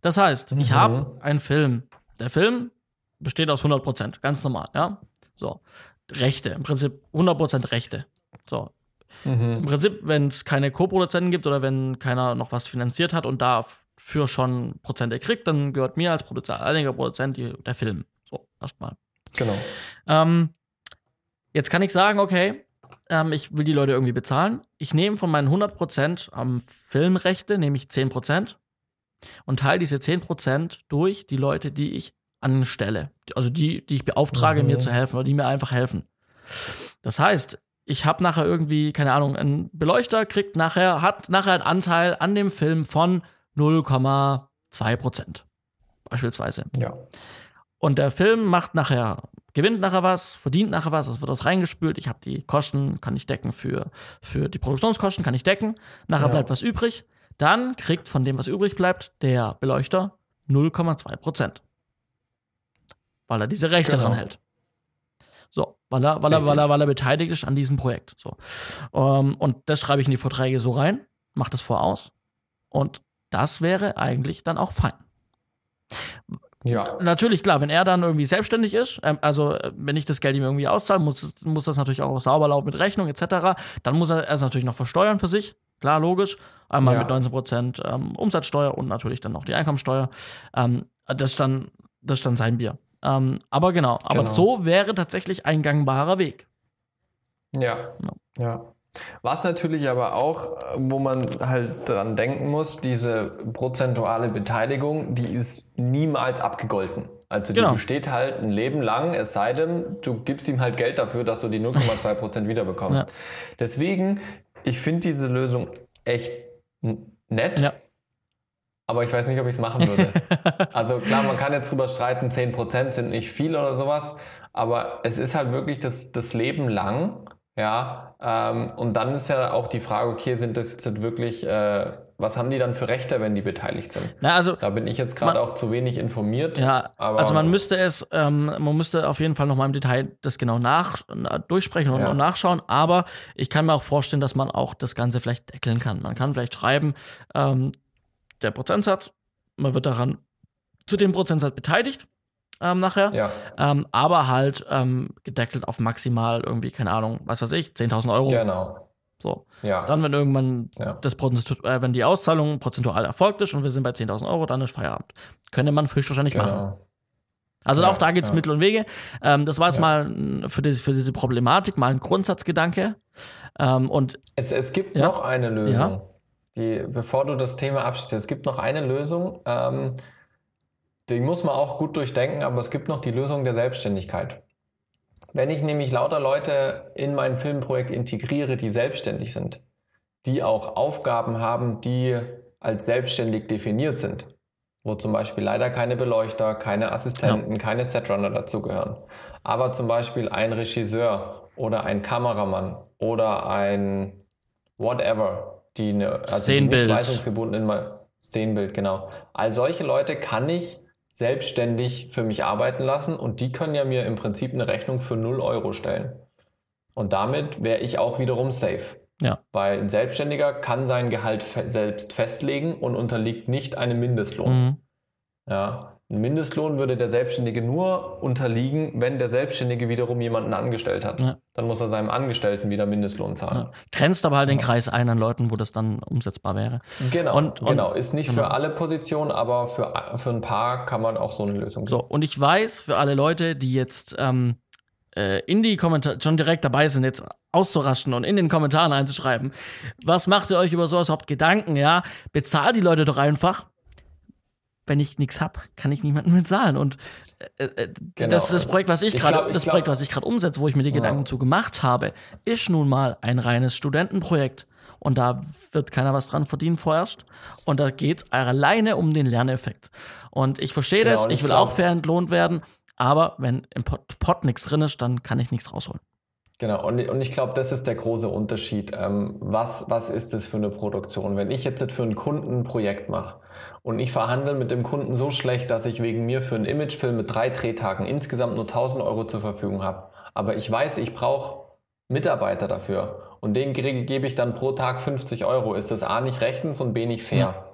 Das heißt, ich Mhm. habe einen Film. Der Film besteht aus 100%, ganz normal, ja? So. Rechte, im Prinzip 100% Rechte. So. Mhm. Im Prinzip, wenn es keine Co-Produzenten gibt oder wenn keiner noch was finanziert hat und dafür schon Prozente kriegt, dann gehört mir als Produzent, einiger Produzent die, der Film. So, erstmal. Genau. Ähm, jetzt kann ich sagen, okay, ähm, ich will die Leute irgendwie bezahlen. Ich nehme von meinen 100% am Filmrechte, nehme ich 10% und teile diese 10% durch die Leute, die ich anstelle. Also die, die ich beauftrage, Mhm. mir zu helfen oder die mir einfach helfen. Das heißt, ich habe nachher irgendwie, keine Ahnung, ein Beleuchter kriegt nachher, hat nachher einen Anteil an dem Film von 0,2%. Beispielsweise. Ja. Und der Film macht nachher, gewinnt nachher was, verdient nachher was, es wird was reingespült. Ich habe die Kosten, kann ich decken für, für die Produktionskosten, kann ich decken. Nachher Ja. bleibt was übrig. Dann kriegt von dem, was übrig bleibt, der Beleuchter 0,2 Prozent. Weil er diese Rechte Genau. dran hält. So, weil er, weil er, weil er, weil er beteiligt ist an diesem Projekt. So. Ähm, und das schreibe ich in die Verträge so rein, mache das voraus. Und das wäre eigentlich dann auch fein. Ja. Natürlich, klar, wenn er dann irgendwie selbstständig ist, ähm, also äh, wenn ich das Geld ihm irgendwie auszahle, muss, muss das natürlich auch sauber laufen mit Rechnung etc. Dann muss er es natürlich noch versteuern für sich. Klar, logisch. Einmal Ja. mit 19% ähm, Umsatzsteuer und natürlich dann noch die Einkommensteuer. Ähm, das, ist dann, das ist dann sein Bier. Ähm, aber genau, aber Genau. so wäre tatsächlich ein gangbarer Weg. Ja. Ja. ja. Was natürlich aber auch, äh, wo man halt dran denken muss, diese prozentuale Beteiligung, die ist niemals abgegolten. Also die Genau. besteht halt ein Leben lang, es sei denn, du gibst ihm halt Geld dafür, dass du die 0,2 Prozent wiederbekommst. *laughs* Ja. Deswegen, ich finde diese Lösung echt nett. Ja. Aber ich weiß nicht, ob ich es machen würde. *laughs* also klar, man kann jetzt drüber streiten, 10% sind nicht viel oder sowas, aber es ist halt wirklich das, das Leben lang, ja. Ähm, und dann ist ja auch die Frage, okay, sind das jetzt wirklich, äh, was haben die dann für Rechte, wenn die beteiligt sind? Na, also Da bin ich jetzt gerade auch zu wenig informiert. Ja, aber also man müsste es, ähm, man müsste auf jeden Fall noch mal im Detail das genau nach, na, durchsprechen und, Ja. nachschauen, aber ich kann mir auch vorstellen, dass man auch das Ganze vielleicht deckeln kann. Man kann vielleicht schreiben, ähm, der Prozentsatz, man wird daran zu dem Prozentsatz beteiligt ähm, nachher, Ja, ähm, aber halt ähm, gedeckelt auf maximal irgendwie, keine Ahnung, was weiß ich, 10.000 Euro. genau. So. Ja. Dann, wenn irgendwann Ja. das Prozentu äh, wenn die Auszahlung prozentual erfolgt ist und wir sind bei 10.000 Euro, dann ist Feierabend. Könnte man höchstwahrscheinlich machen. genau. Also Ja, auch da gibt es ja. Mittel und Wege. Ähm, das war jetzt Ja. mal für, die, für diese Problematik mal ein Grundsatzgedanke. Ähm, und Es, es gibt noch eine Lösung. Ja. Die, bevor du das Thema abschließt, es gibt noch eine Lösung, ähm, die muss man auch gut durchdenken, aber es gibt noch die Lösung der Selbstständigkeit. Wenn ich nämlich lauter Leute in mein Filmprojekt integriere, die selbstständig sind, die auch Aufgaben haben, die als selbstständig definiert sind, wo zum Beispiel leider keine Beleuchter, keine Assistenten, keine Setrunner dazugehören, aber zum Beispiel ein Regisseur oder ein Kameramann oder ein whatever, die eine also die Szenenbild. nicht leistungsgebunden in mein Szenenbild, genau. All solche Leute kann ich selbstständig für mich arbeiten lassen und die können ja mir im Prinzip eine Rechnung für 0 Euro stellen. Und damit wäre ich auch wiederum safe. Ja. Weil ein Selbstständiger kann sein Gehalt fe selbst festlegen und unterliegt nicht einem Mindestlohn. mh, Ja. Ein Mindestlohn würde der Selbstständige nur unterliegen, wenn der Selbstständige wiederum jemanden angestellt hat. Ja. Dann muss er seinem Angestellten wieder Mindestlohn zahlen. ja. grenzt aber halt den Kreis ein an Leuten, wo das dann umsetzbar wäre. Genau, Und- und- genau. Ist nicht genau. für alle Positionen, aber für, für ein paar kann man auch so eine Lösung So, und ich weiß, für alle Leute, die jetzt ähm, äh, in die Kommentare schon direkt dabei sind, jetzt auszuraschen und in den Kommentaren einzuschreiben, was macht ihr euch über sowas überhaupt Gedanken, ja? Bezahlt die Leute doch einfach. Wenn ich nichts hab, kann ich niemanden bezahlen. Und äh, äh, Genau. das, das Projekt, was ich, Ich gerade, das glaub- Projekt, was ich gerade umsetze, wo ich mir die Ja. Gedanken zu gemacht habe, ist nun mal ein reines Studentenprojekt. Und da wird keiner was dran verdienen vorerst. Und da geht's alleine um den Lerneffekt. Und ich verstehe Genau, das, ich will glaub- auch fair entlohnt werden, aber wenn im Pot, Pot nichts drin ist, dann kann ich nichts rausholen. Genau, und, und ich glaube, das ist der große Unterschied. Ähm, was, was ist das für eine Produktion? Wenn ich jetzt für einen Kunden ein Projekt mache und ich verhandle mit dem Kunden so schlecht, dass ich wegen mir für einen Imagefilm mit drei Drehtagen insgesamt nur 1000 Euro zur Verfügung habe, aber ich weiß, ich brauche Mitarbeiter dafür und denen gebe ich dann pro Tag 50 Euro, ist das A nicht rechtens und B nicht fair. Ja.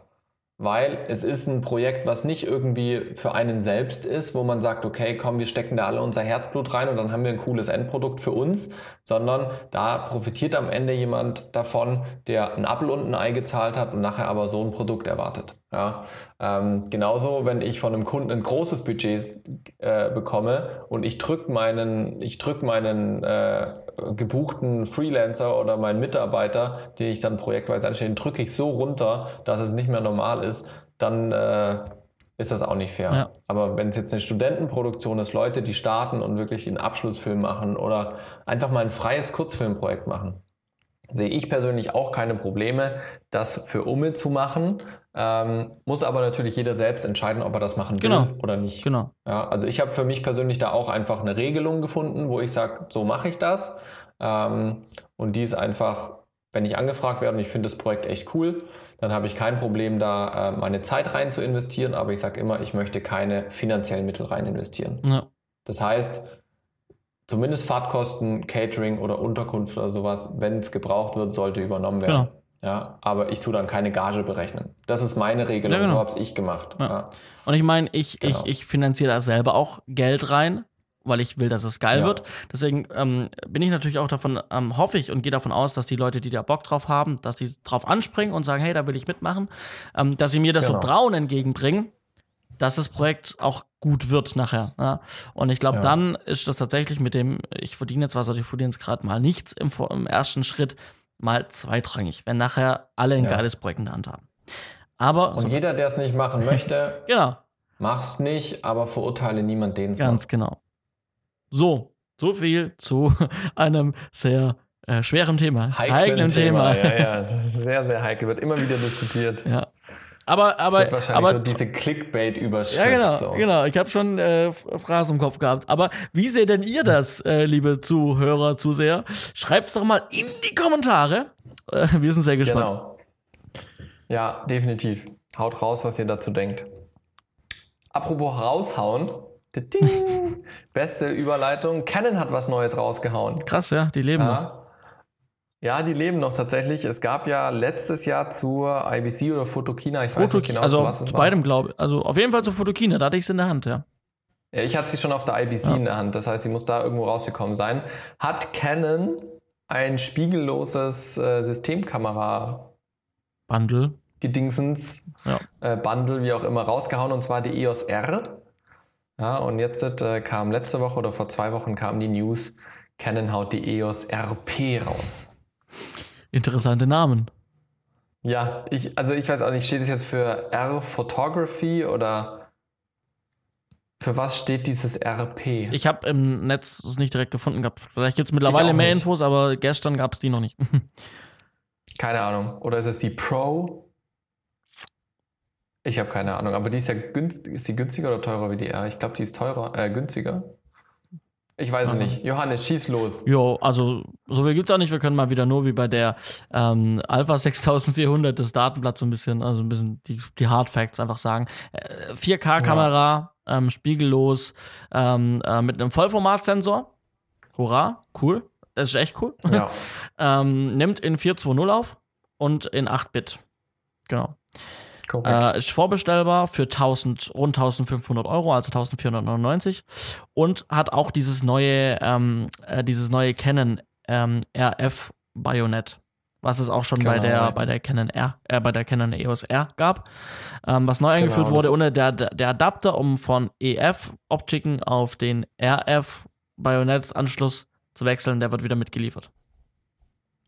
Weil es ist ein Projekt, was nicht irgendwie für einen selbst ist, wo man sagt, okay, komm, wir stecken da alle unser Herzblut rein und dann haben wir ein cooles Endprodukt für uns, sondern da profitiert am Ende jemand davon, der ein Apfel und ein Ei gezahlt hat und nachher aber so ein Produkt erwartet. Ja? Ähm, genauso, wenn ich von einem Kunden ein großes Budget äh, bekomme und ich drücke meinen, ich drück meinen äh, gebuchten Freelancer oder meinen Mitarbeiter, den ich dann projektweise anstelle, drücke ich so runter, dass es nicht mehr normal ist, dann äh, ist das auch nicht fair. Ja. Aber wenn es jetzt eine Studentenproduktion ist, Leute, die starten und wirklich einen Abschlussfilm machen oder einfach mal ein freies Kurzfilmprojekt machen, sehe ich persönlich auch keine Probleme, das für Umme zu machen. Ähm, muss aber natürlich jeder selbst entscheiden, ob er das machen will Genau. oder nicht. Genau. Ja, also ich habe für mich persönlich da auch einfach eine Regelung gefunden, wo ich sage, so mache ich das. Ähm, und die ist einfach, wenn ich angefragt werde und ich finde das Projekt echt cool, dann habe ich kein Problem, da äh, meine Zeit rein zu investieren, aber ich sage immer, ich möchte keine finanziellen Mittel rein investieren. Ja. Das heißt, zumindest Fahrtkosten, Catering oder Unterkunft oder sowas, wenn es gebraucht wird, sollte übernommen werden. Genau. Ja, aber ich tue dann keine Gage berechnen. Das ist meine Regelung, Ja, genau. so habe ich gemacht. Ja. Ja. Und ich meine, ich, Genau. ich, ich finanziere da selber auch Geld rein, weil ich will, dass es geil Ja. wird. Deswegen ähm, bin ich natürlich auch davon, ähm, hoffe ich und gehe davon aus, dass die Leute, die da Bock drauf haben, dass die drauf anspringen und sagen, hey, da will ich mitmachen, ähm, dass sie mir das Genau. Vertrauen entgegenbringen, dass das Projekt auch gut wird nachher. Ja? Und ich glaube, Ja. dann ist das tatsächlich mit dem, ich verdiene jetzt ich verdiene jetzt gerade mal nichts im, im ersten Schritt, mal zweitrangig, wenn nachher alle ein Ja. geiles Projekt in der Hand haben. Aber, Und so, jeder, der es nicht machen möchte, *laughs* genau, mach's nicht, aber verurteile niemand, den es Ganz macht. genau. So, so viel zu *laughs* einem sehr äh, schweren Thema. Heiklen Thema. Thema. Ja, ja, *laughs* sehr, sehr heikel. Wird immer wieder diskutiert. Ja. Aber, das aber, wird wahrscheinlich aber so diese Clickbait-Überschrift. ja, genau, so. genau. Ich habe schon äh, Phrasen im Kopf gehabt. Aber wie seht denn ihr das, äh, liebe Zuhörer, Zuseher? Schreibt's doch mal in die Kommentare. Äh, wir sind sehr gespannt. Genau. Ja, definitiv. Haut raus, was ihr dazu denkt. Apropos raushauen. Ding. *laughs* Beste Überleitung. Canon hat was Neues rausgehauen. Krass, ja, die leben noch. Ja. die leben noch tatsächlich. Es gab ja letztes Jahr zur IBC oder Photokina, ich weiß Foto, nicht genau, also zu was es zu beidem glaube ich. Also auf jeden Fall zu Fotokina, da hatte ich es in der Hand, ja. Ja, ich hatte sie schon auf der IBC Ja. in der Hand, das heißt, sie muss da irgendwo rausgekommen sein. Hat Canon ein spiegelloses äh, Systemkamera Bundle. Gedingsens Ja. äh, Bundle, wie auch immer, rausgehauen und zwar die EOS R. Ja, und jetzt äh, kam letzte Woche oder vor zwei Wochen kam die News, Canon haut die EOS RP raus. Interessante Namen. Ja, ich, also ich weiß auch nicht, steht es jetzt für R Photography oder für was steht dieses RP? Ich habe im Netz es nicht direkt gefunden gehabt. Vielleicht gibt es mittlerweile mehr nicht. Infos, aber gestern gab es die noch nicht. *laughs* Keine Ahnung. Oder ist es die Pro? Ich habe keine Ahnung, aber die ist ja günstig, ist die günstiger oder teurer wie die R? Ich glaube, die ist teurer, äh, günstiger. Ich weiß Also- es nicht. Johannes, schieß los. jo, also so viel gibt's auch nicht. Wir können mal wieder nur wie bei der ähm, Alpha 6400 das Datenblatt so ein bisschen, also ein bisschen die, die Hard Facts einfach sagen. Äh, 4K-Kamera, ähm, spiegellos, ähm, äh, mit einem Vollformatsensor. Hurra, cool. Das ist echt cool. Ja. *laughs* ähm, nimmt in 420 auf und in 8-Bit. Genau. Äh, ist vorbestellbar für 1000, rund 1500 Euro, also 1499. Und hat auch dieses neue, ähm, äh, dieses neue Canon ähm, RF Bayonet, was es auch schon bei Genau. der, bei der Canon R, äh, bei der Canon EOS R gab, ähm, was neu eingeführt Genau, wurde, ohne der, der Adapter, um von EF Optiken auf den RF Bayonet Anschluss zu wechseln, der wird wieder mitgeliefert.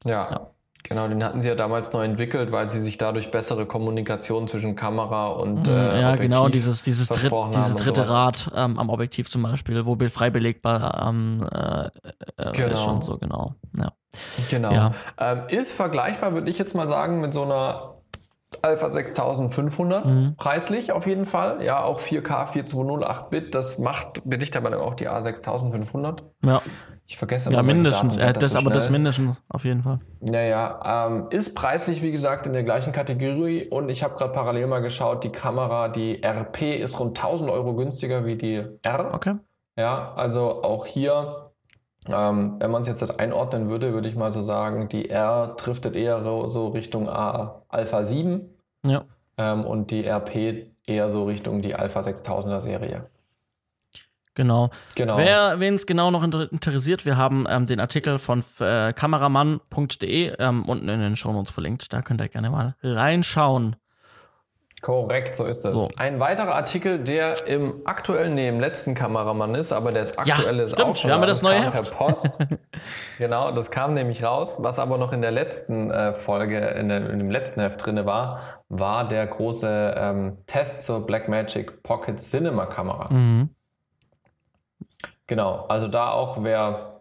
ja. ja. Genau, den hatten sie ja damals neu entwickelt, weil sie sich dadurch bessere Kommunikation zwischen Kamera und Mm, äh, ja, Objektiv genau, dieses, dieses, dritt, dieses dritte. Rad ähm, am Objektiv zum Beispiel, wo Bild frei belegbar ähm, äh, äh, Genau. ist schon so, genau. Ja. Genau. Ja. Ähm, ist vergleichbar, würde ich jetzt mal sagen, mit so einer Alpha 6500 Mhm. preislich auf jeden Fall. Ja, auch 4K 420 8-Bit, das macht bedicht aber dann auch die A6500. ja. Ich vergesse Ja, mindestens. Daten Äh, das, so aber das mindestens, auf jeden Fall. Naja, ähm, ist preislich, wie gesagt, in der gleichen Kategorie und ich habe gerade parallel mal geschaut, die Kamera, die RP ist rund 1000 Euro günstiger wie die R. Okay. Ja, also auch hier, ähm, wenn man es jetzt halt einordnen würde, würde ich mal so sagen, die R driftet eher so Richtung A, Alpha 7 Ja. ähm, und die RP eher so Richtung die Alpha 6000er Serie. Genau. Genau. Wer, wen es genau noch inter interessiert, wir haben ähm, den Artikel von äh, kameramann.de ähm, unten in den Shownotes verlinkt. Da könnt ihr gerne mal reinschauen. Korrekt, so ist es. So. Ein weiterer Artikel, der im aktuellen, nee, im letzten Kameramann ist, aber der aktuelle ist stimmt. auch schon Wir haben ja da. das neue Heft. per Post. *laughs* genau, das kam nämlich raus. Was aber noch in der letzten äh, Folge, in, der, in dem letzten Heft drinne war, war der große ähm, Test zur Blackmagic Pocket Cinema Kamera. Mhm. Genau, also da auch, wer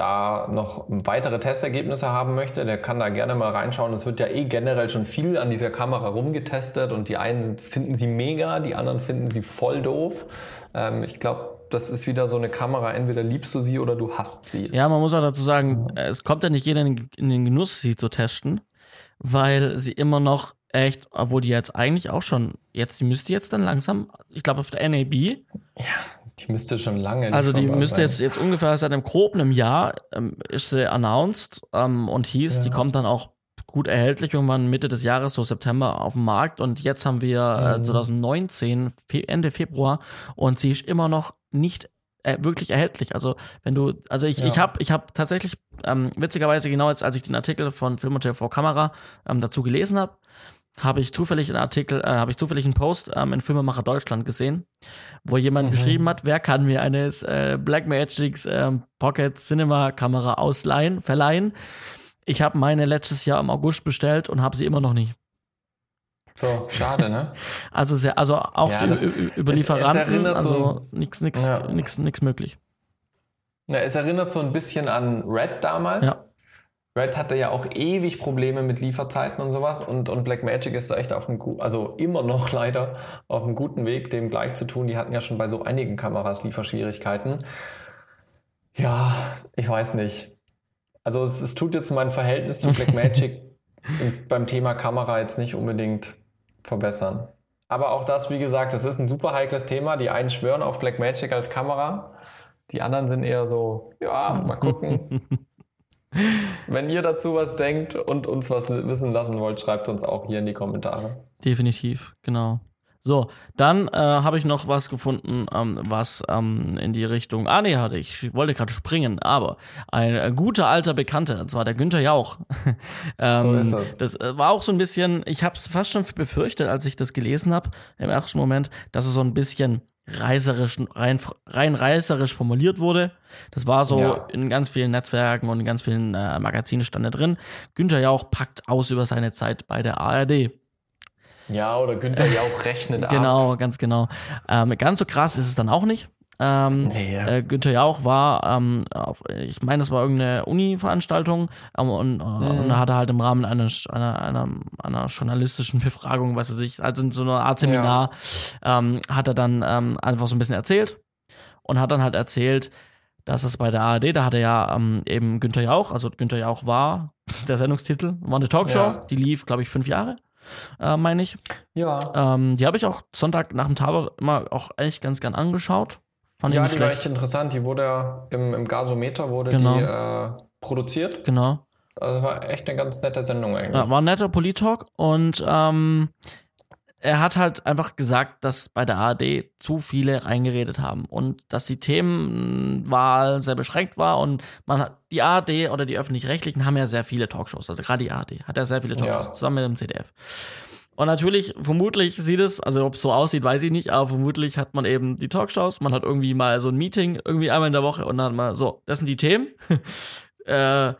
da noch weitere Testergebnisse haben möchte, der kann da gerne mal reinschauen. Es wird ja eh generell schon viel an dieser Kamera rumgetestet und die einen finden sie mega, die anderen finden sie voll doof. Ähm, ich glaube, das ist wieder so eine Kamera, entweder liebst du sie oder du hasst sie. Ja, man muss auch dazu sagen, es kommt ja nicht jeder in, den Genuss, sie zu testen, weil sie immer noch echt, obwohl die jetzt eigentlich auch schon, jetzt, die müsste jetzt dann langsam, ich glaube auf der NAB, Die müsste schon lange also die müsste sein. jetzt, jetzt ungefähr seit einem groben einem Jahr ähm, ist sie announced ähm, und hieß, Ja. die kommt dann auch gut erhältlich irgendwann Mitte des Jahres, so September auf den Markt und jetzt haben wir äh, Mhm. 2019, Fe Ende Februar und sie ist immer noch nicht äh, wirklich erhältlich. Also wenn du, also ich, Ja. ich habe ich hab tatsächlich ähm, witzigerweise genau jetzt, als ich den Artikel von Film und TV Kamera ähm, dazu gelesen habe, habe ich zufällig einen Artikel, äh, habe ich zufällig einen Post ähm, in Filmemacher Deutschland gesehen, wo jemand Mhm. geschrieben hat, wer kann mir eine äh, Blackmagics ähm, Pocket Cinema Kamera ausleihen, verleihen. Ich habe meine letztes Jahr im August bestellt und habe sie immer noch nicht. So, schade, ne? *laughs* Also sehr, also auch Ja, das- über es- Lieferanten, also so- nichts, nichts, Ja. nichts, nichts möglich. Ja, es erinnert so ein bisschen an Red damals. Ja. Red hatte ja auch ewig Probleme mit Lieferzeiten und sowas und, und Blackmagic ist da echt auf einem guten, also immer noch *laughs* leider auf einem guten Weg, dem gleich zu tun. Die hatten ja schon bei so einigen Kameras Lieferschwierigkeiten. Ja, ich weiß nicht. Also es, es tut jetzt mein Verhältnis zu Blackmagic im- *laughs* beim Thema Kamera jetzt nicht unbedingt verbessern. Aber auch das, wie gesagt, das ist ein super heikles Thema. Die einen schwören auf Blackmagic als Kamera, die anderen sind eher so, ja, mal gucken. *laughs* Wenn ihr dazu was denkt und uns was wissen lassen wollt, schreibt uns auch hier in die Kommentare. Definitiv, genau. So, dann äh, habe ich noch was gefunden, ähm, was ähm, in die Richtung. Ah, nee, hatte ich. wollte gerade springen, aber ein äh, guter alter Bekannter, und zwar der Günther Jauch. *laughs* ähm, so ist das. Das äh, war auch so ein bisschen, ich habe es fast schon befürchtet, als ich das gelesen habe, im ersten Moment, dass es so ein bisschen reißerisch, rein, rein reißerisch formuliert wurde. Das war so ja. in ganz vielen Netzwerken und in ganz vielen äh, Magazinen stand da drin. Günther Jauch packt aus über seine Zeit bei der ARD. Ja, oder Günther Jauch rechnet ab. Genau, ganz genau. Ähm, ganz so krass ist es dann auch nicht. Ähm, nee, äh, Günther Jauch war, ähm, auf, ich meine, das war irgendeine Uni-Veranstaltung ähm, und, äh, mhm. und hat er halt im Rahmen eines, einer, einer, einer journalistischen Befragung, was er sich, also in so einer Art Seminar, ja. ähm, hat er dann ähm, einfach so ein bisschen erzählt und hat dann halt erzählt, dass es bei der ARD, da hat er ja ähm, eben Günther Jauch, also Günther Jauch war *laughs* der Sendungstitel, war eine Talkshow, ja. die lief, glaube ich, fünf Jahre äh, meine ich. Ja. Ähm, die habe ich auch Sonntag nach dem Tatort immer auch eigentlich ganz gern angeschaut. Fand ja, die schlecht. war echt interessant. Die wurde ja im, im Gasometer wurde genau. die äh, produziert. Genau. Also war echt eine ganz nette Sendung eigentlich. Ja, war ein netter Polit-Talk und ähm, er hat halt einfach gesagt, dass bei der ARD zu viele reingeredet haben und dass die Themenwahl sehr beschränkt war und man hat, die ARD oder die öffentlich-rechtlichen haben ja sehr viele Talkshows, also gerade die ARD hat ja sehr viele Talkshows ja. zusammen mit dem CDF. Und natürlich, vermutlich sieht es, also ob es so aussieht, weiß ich nicht, aber vermutlich hat man eben die Talkshows, man hat irgendwie mal so ein Meeting, irgendwie einmal in der Woche und dann hat man so, das sind die Themen. *laughs* äh,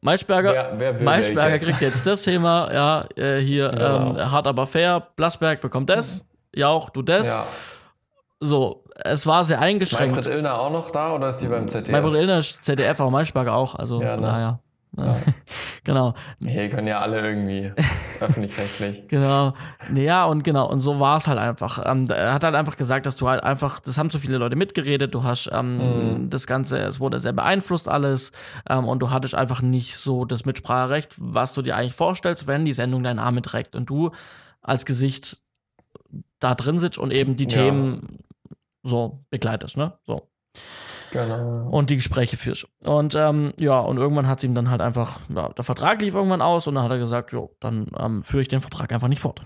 Maischberger, wer, wer Maischberger jetzt? kriegt jetzt das Thema, ja, äh, hier genau. ähm, hart aber fair, Blasberg bekommt das, Jauch, du das. Ja. So, es war sehr eingeschränkt. Ist Maybrit Illner auch noch da oder ist die beim ZDF? Maybrit Illner, ZDF, aber Maischberger auch, also ja, ne? naja. Ja. *laughs* genau. Hier können ja alle irgendwie *laughs* öffentlich-rechtlich. genau. Ja, und genau, und so war es halt einfach. Ähm, er hat halt einfach gesagt, dass du halt einfach, das haben zu viele Leute mitgeredet, du hast ähm, mhm. das Ganze, es wurde sehr beeinflusst alles ähm, und du hattest einfach nicht so das Mitspracherecht, was du dir eigentlich vorstellst, wenn die Sendung deinen Namen trägt und du als Gesicht da drin sitzt und eben die ja. Themen so begleitest, ne? So. Genau. Und die Gespräche führst. Und ähm, ja, und irgendwann hat sie ihm dann halt einfach, ja, der Vertrag lief irgendwann aus und dann hat er gesagt, jo, dann ähm, führe ich den Vertrag einfach nicht fort.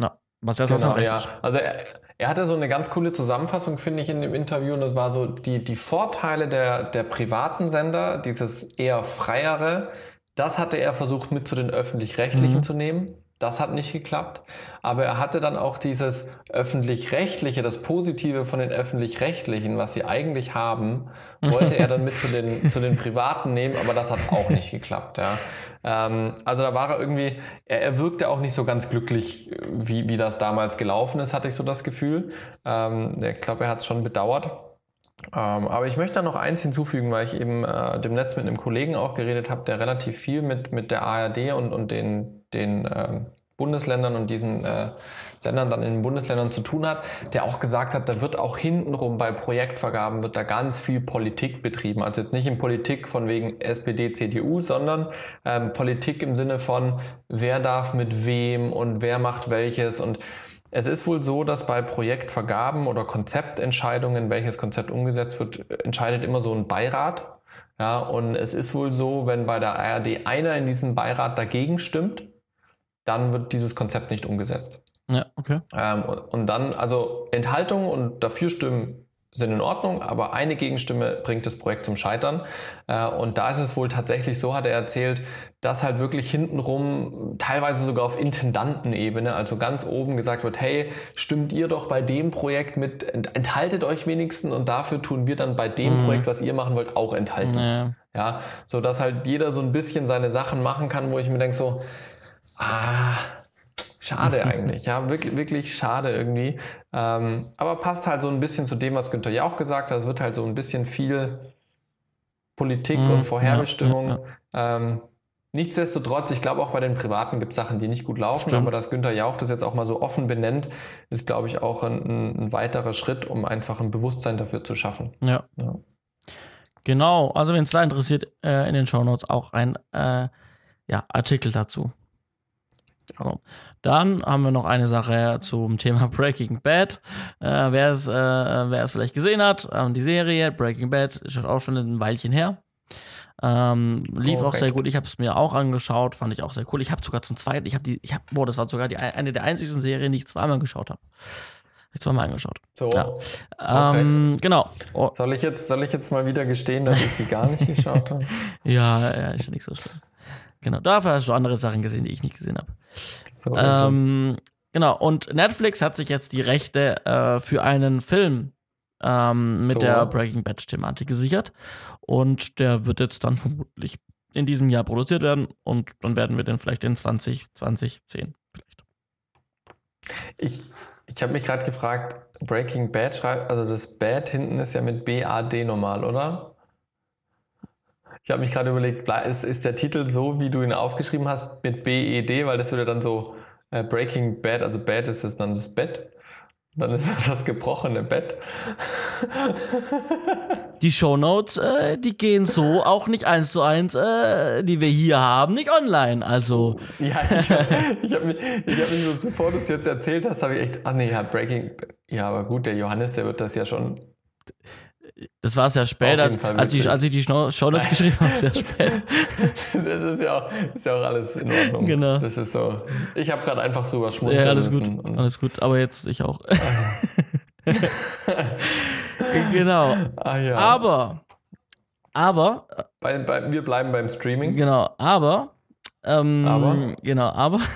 Ja, was ja genau, ja. Also er, er hatte so eine ganz coole Zusammenfassung, finde ich, in dem Interview. Und das war so die, die Vorteile der, der privaten Sender, dieses eher freiere, das hatte er versucht mit zu den öffentlich-rechtlichen mhm. zu nehmen. Das hat nicht geklappt. Aber er hatte dann auch dieses öffentlich-rechtliche, das Positive von den öffentlich-rechtlichen, was sie eigentlich haben, *laughs* wollte er dann mit zu den, zu den Privaten nehmen, aber das hat auch nicht geklappt. Ja. Ähm, also da war er irgendwie, er, er wirkte auch nicht so ganz glücklich, wie, wie das damals gelaufen ist, hatte ich so das Gefühl. Ähm, ich glaube, er hat es schon bedauert. Ähm, aber ich möchte da noch eins hinzufügen, weil ich eben äh, dem Netz mit einem Kollegen auch geredet habe, der relativ viel mit, mit der ARD und, und den, den äh, Bundesländern und diesen äh, Sendern dann in den Bundesländern zu tun hat, der auch gesagt hat, da wird auch hintenrum bei Projektvergaben wird da ganz viel Politik betrieben. Also jetzt nicht in Politik von wegen SPD, CDU, sondern ähm, Politik im Sinne von, wer darf mit wem und wer macht welches und es ist wohl so, dass bei Projektvergaben oder Konzeptentscheidungen, welches Konzept umgesetzt wird, entscheidet immer so ein Beirat. Ja, und es ist wohl so, wenn bei der ARD einer in diesem Beirat dagegen stimmt, dann wird dieses Konzept nicht umgesetzt. Ja, okay. Ähm, und, und, dann, also Enthaltung und Dafürstimmen sind in Ordnung, aber eine Gegenstimme bringt das Projekt zum Scheitern. Äh, und da ist es wohl tatsächlich so, hat er erzählt, dass halt wirklich hintenrum, teilweise sogar auf Intendantenebene, also ganz oben gesagt wird, hey, stimmt ihr doch bei dem Projekt mit, enthaltet euch wenigstens und dafür tun wir dann bei dem mhm. Projekt, was ihr machen wollt, auch enthalten. Ja. ja, so dass halt jeder so ein bisschen seine Sachen machen kann, wo ich mir denke so, ah, Schade eigentlich, ja, wirklich, wirklich schade irgendwie. Ähm, aber passt halt so ein bisschen zu dem, was Günther ja auch gesagt hat. Es wird halt so ein bisschen viel Politik mm, und Vorherbestimmung. Ja, ja, ähm, nichtsdestotrotz, ich glaube auch bei den Privaten gibt es Sachen, die nicht gut laufen, Stimmt. aber dass Günther Jauch das jetzt auch mal so offen benennt, ist, glaube ich, auch ein, ein, weiterer Schritt, um einfach ein Bewusstsein dafür zu schaffen. Ja. ja. Genau, also wenn es da interessiert, äh, in den Shownotes auch ein äh, ja, Artikel dazu. Genau. Dann haben wir noch eine Sache zum Thema *laughs* Breaking Bad. Äh, wer, es, äh, wer es vielleicht gesehen hat, ähm, die Serie Breaking Bad ist auch schon ein Weilchen her. Ähm, lief auch sehr gut. Ich habe es mir auch angeschaut, fand ich auch sehr cool. Ich habe sogar zum zweiten, ich habe die, ich habe, boah, das war sogar die, eine der einzigen Serien, die ich zweimal geschaut habe. Ich zweimal angeschaut. So. Ja. Okay. Ähm, genau. Oh. Soll ich jetzt, soll ich jetzt mal wieder gestehen, dass ich sie gar nicht *laughs* geschaut habe? ja, ja, ist ja nicht so schlimm. Genau. Dafür hast du andere Sachen gesehen, die ich nicht gesehen habe. So ähm, Genau. Und Netflix hat sich jetzt die Rechte äh, für einen Film ähm, mit so. der Breaking Bad Thematik gesichert. Und der wird jetzt dann vermutlich in diesem Jahr produziert werden und dann werden wir den vielleicht in 2020 sehen. Vielleicht. Ich, ich habe mich gerade gefragt, Breaking Bad schreibt, also das Bad hinten ist ja mit B-A-D normal, oder? Ich habe mich gerade überlegt, ist, ist der Titel so, wie du ihn aufgeschrieben hast, mit B-E-D, weil das würde dann so äh, Breaking Bad, also Bad ist es dann das Bett. Dann ist *laughs* das gebrochene Bett. Die Shownotes, äh, die gehen so auch nicht eins zu eins, äh, die wir hier haben, nicht online. Also. Ja, ich habe hab mich, ich hab mich so, bevor du es jetzt erzählt hast, habe ich echt, ach nee, ja, Breaking, ja, aber gut, der Johannes, der wird das ja schon das war sehr spät, als, als, ich, als ich die Shownotes geschrieben habe, sehr *laughs* spät. das ist ja, auch, ist ja auch alles in Ordnung. Genau. Das ist so. Ich habe gerade einfach drüber schmunzeln Ja, alles gut, alles gut. Aber jetzt ich auch. *laughs* genau. Ah, ja. Aber, aber. Bei, bei, wir bleiben beim Streaming. Genau, aber. Ähm, aber. Genau, aber. *laughs*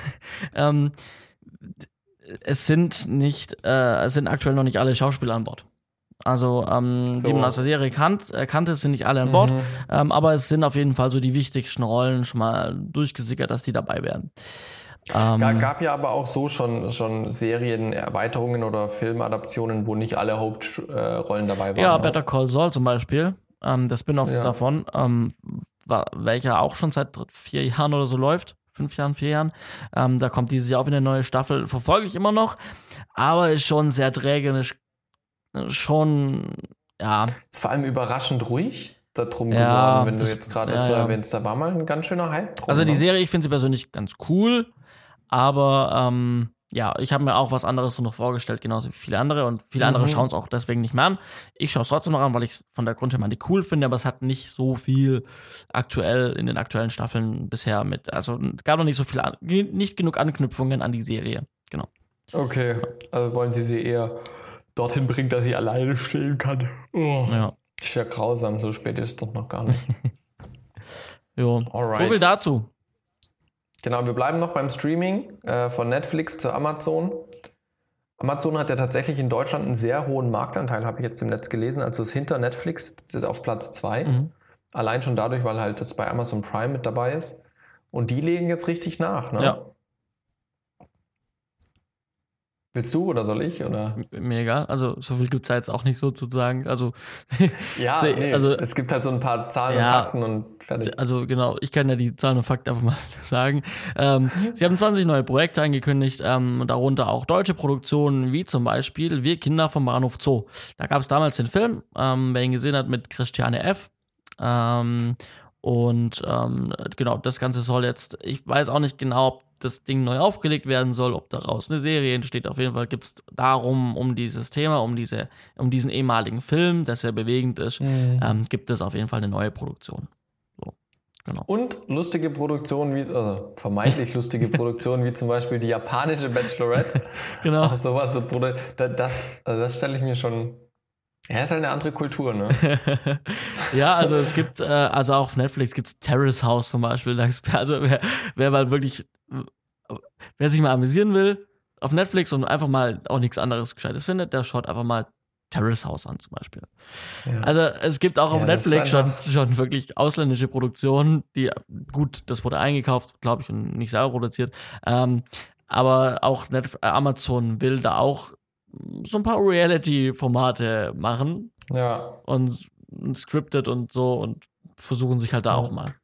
Ähm, es sind nicht, äh, es sind aktuell noch nicht alle Schauspieler an Bord. Also, ähm, so. die man aus der Serie kannt, äh, kannte, sind nicht alle an Bord, mhm. ähm, aber es sind auf jeden Fall so die wichtigsten Rollen schon mal durchgesickert, dass die dabei werden. Ähm, gab ja aber auch so schon, schon Serienerweiterungen oder Filmadaptionen, wo nicht alle Hauptrollen dabei waren. Ja, ne? Better Call Saul zum Beispiel, ähm, der Spin-off ja. davon, ähm, war, welcher auch schon seit vier Jahren oder so läuft fünf Jahren, vier Jahren. Ähm, da kommt dieses Jahr auch wieder eine neue Staffel, verfolge ich immer noch, aber ist schon sehr träge und ist schon, ja. Ist vor allem überraschend ruhig darum ja, geworden, wenn das, du jetzt gerade ja, so erwähnst. Da war mal ein ganz schöner Hype drum. Also die ne? Serie, ich finde sie persönlich ganz cool, aber ähm, ja, ich habe mir auch was anderes so noch vorgestellt, genauso wie viele andere. Und viele mhm. andere schauen es auch deswegen nicht mehr an. Ich schaue es trotzdem noch an, weil ich es von der Grundthematik cool finde, aber es hat nicht so viel aktuell in den aktuellen Staffeln bisher mit. Also gab noch nicht so viel, nicht genug Anknüpfungen an die Serie. Genau. Okay, also wollen Sie sie eher dorthin bringt, dass sie alleine stehen kann. Oh. Ja. Ist ja grausam, so spät ist es doch noch gar nicht. *laughs* jo. Alright. So viel dazu. Genau, wir bleiben noch beim Streaming äh, von Netflix zu Amazon. Amazon hat ja tatsächlich in Deutschland einen sehr hohen Marktanteil, habe ich jetzt im Netz gelesen. Also ist hinter Netflix auf Platz 2. Mhm. Allein schon dadurch, weil halt das bei Amazon Prime mit dabei ist. Und die legen jetzt richtig nach. Ne? Ja. Willst du oder soll ich? Oder? Mir egal. Also so viel gibt es jetzt auch nicht sozusagen. Also, *laughs* ja, nee, also, es gibt halt so ein paar Zahlen ja, und Fakten und fertig. Also genau, ich kann ja die Zahlen und Fakten einfach mal *laughs* sagen. Ähm, sie haben 20 neue Projekte angekündigt, ähm, darunter auch deutsche Produktionen, wie zum Beispiel Wir Kinder vom Bahnhof Zoo. Da gab es damals den Film, ähm, wer ihn gesehen hat, mit Christiane F. Ähm, und ähm, genau, das Ganze soll jetzt, ich weiß auch nicht genau, ob das Ding neu aufgelegt werden soll, ob daraus eine Serie entsteht. Auf jeden Fall gibt es darum, um dieses Thema, um, diese, um diesen ehemaligen Film, der sehr bewegend ist, mhm. ähm, gibt es auf jeden Fall eine neue Produktion. So, genau. Und lustige Produktionen, wie, also vermeintlich lustige *laughs* Produktionen, wie zum Beispiel die japanische Bachelorette. *laughs* genau. Auch sowas, so, das, das, also das stelle ich mir schon ja, ist halt eine andere Kultur, ne? *laughs* ja, also es gibt, äh, also auch auf Netflix gibt es Terrace House zum Beispiel. Also wer, wer mal wirklich wer sich mal amüsieren will, auf Netflix und einfach mal auch nichts anderes Gescheites findet, der schaut einfach mal Terrace House an zum Beispiel. Ja. Also es gibt auch auf ja, Netflix schon, schon wirklich ausländische Produktionen, die gut, das wurde eingekauft, glaube ich, und nicht selber produziert. Ähm, aber auch Netf Amazon will da auch so ein paar Reality-Formate machen. Ja. Und, und scripted und so und versuchen sich halt da ja. auch mal.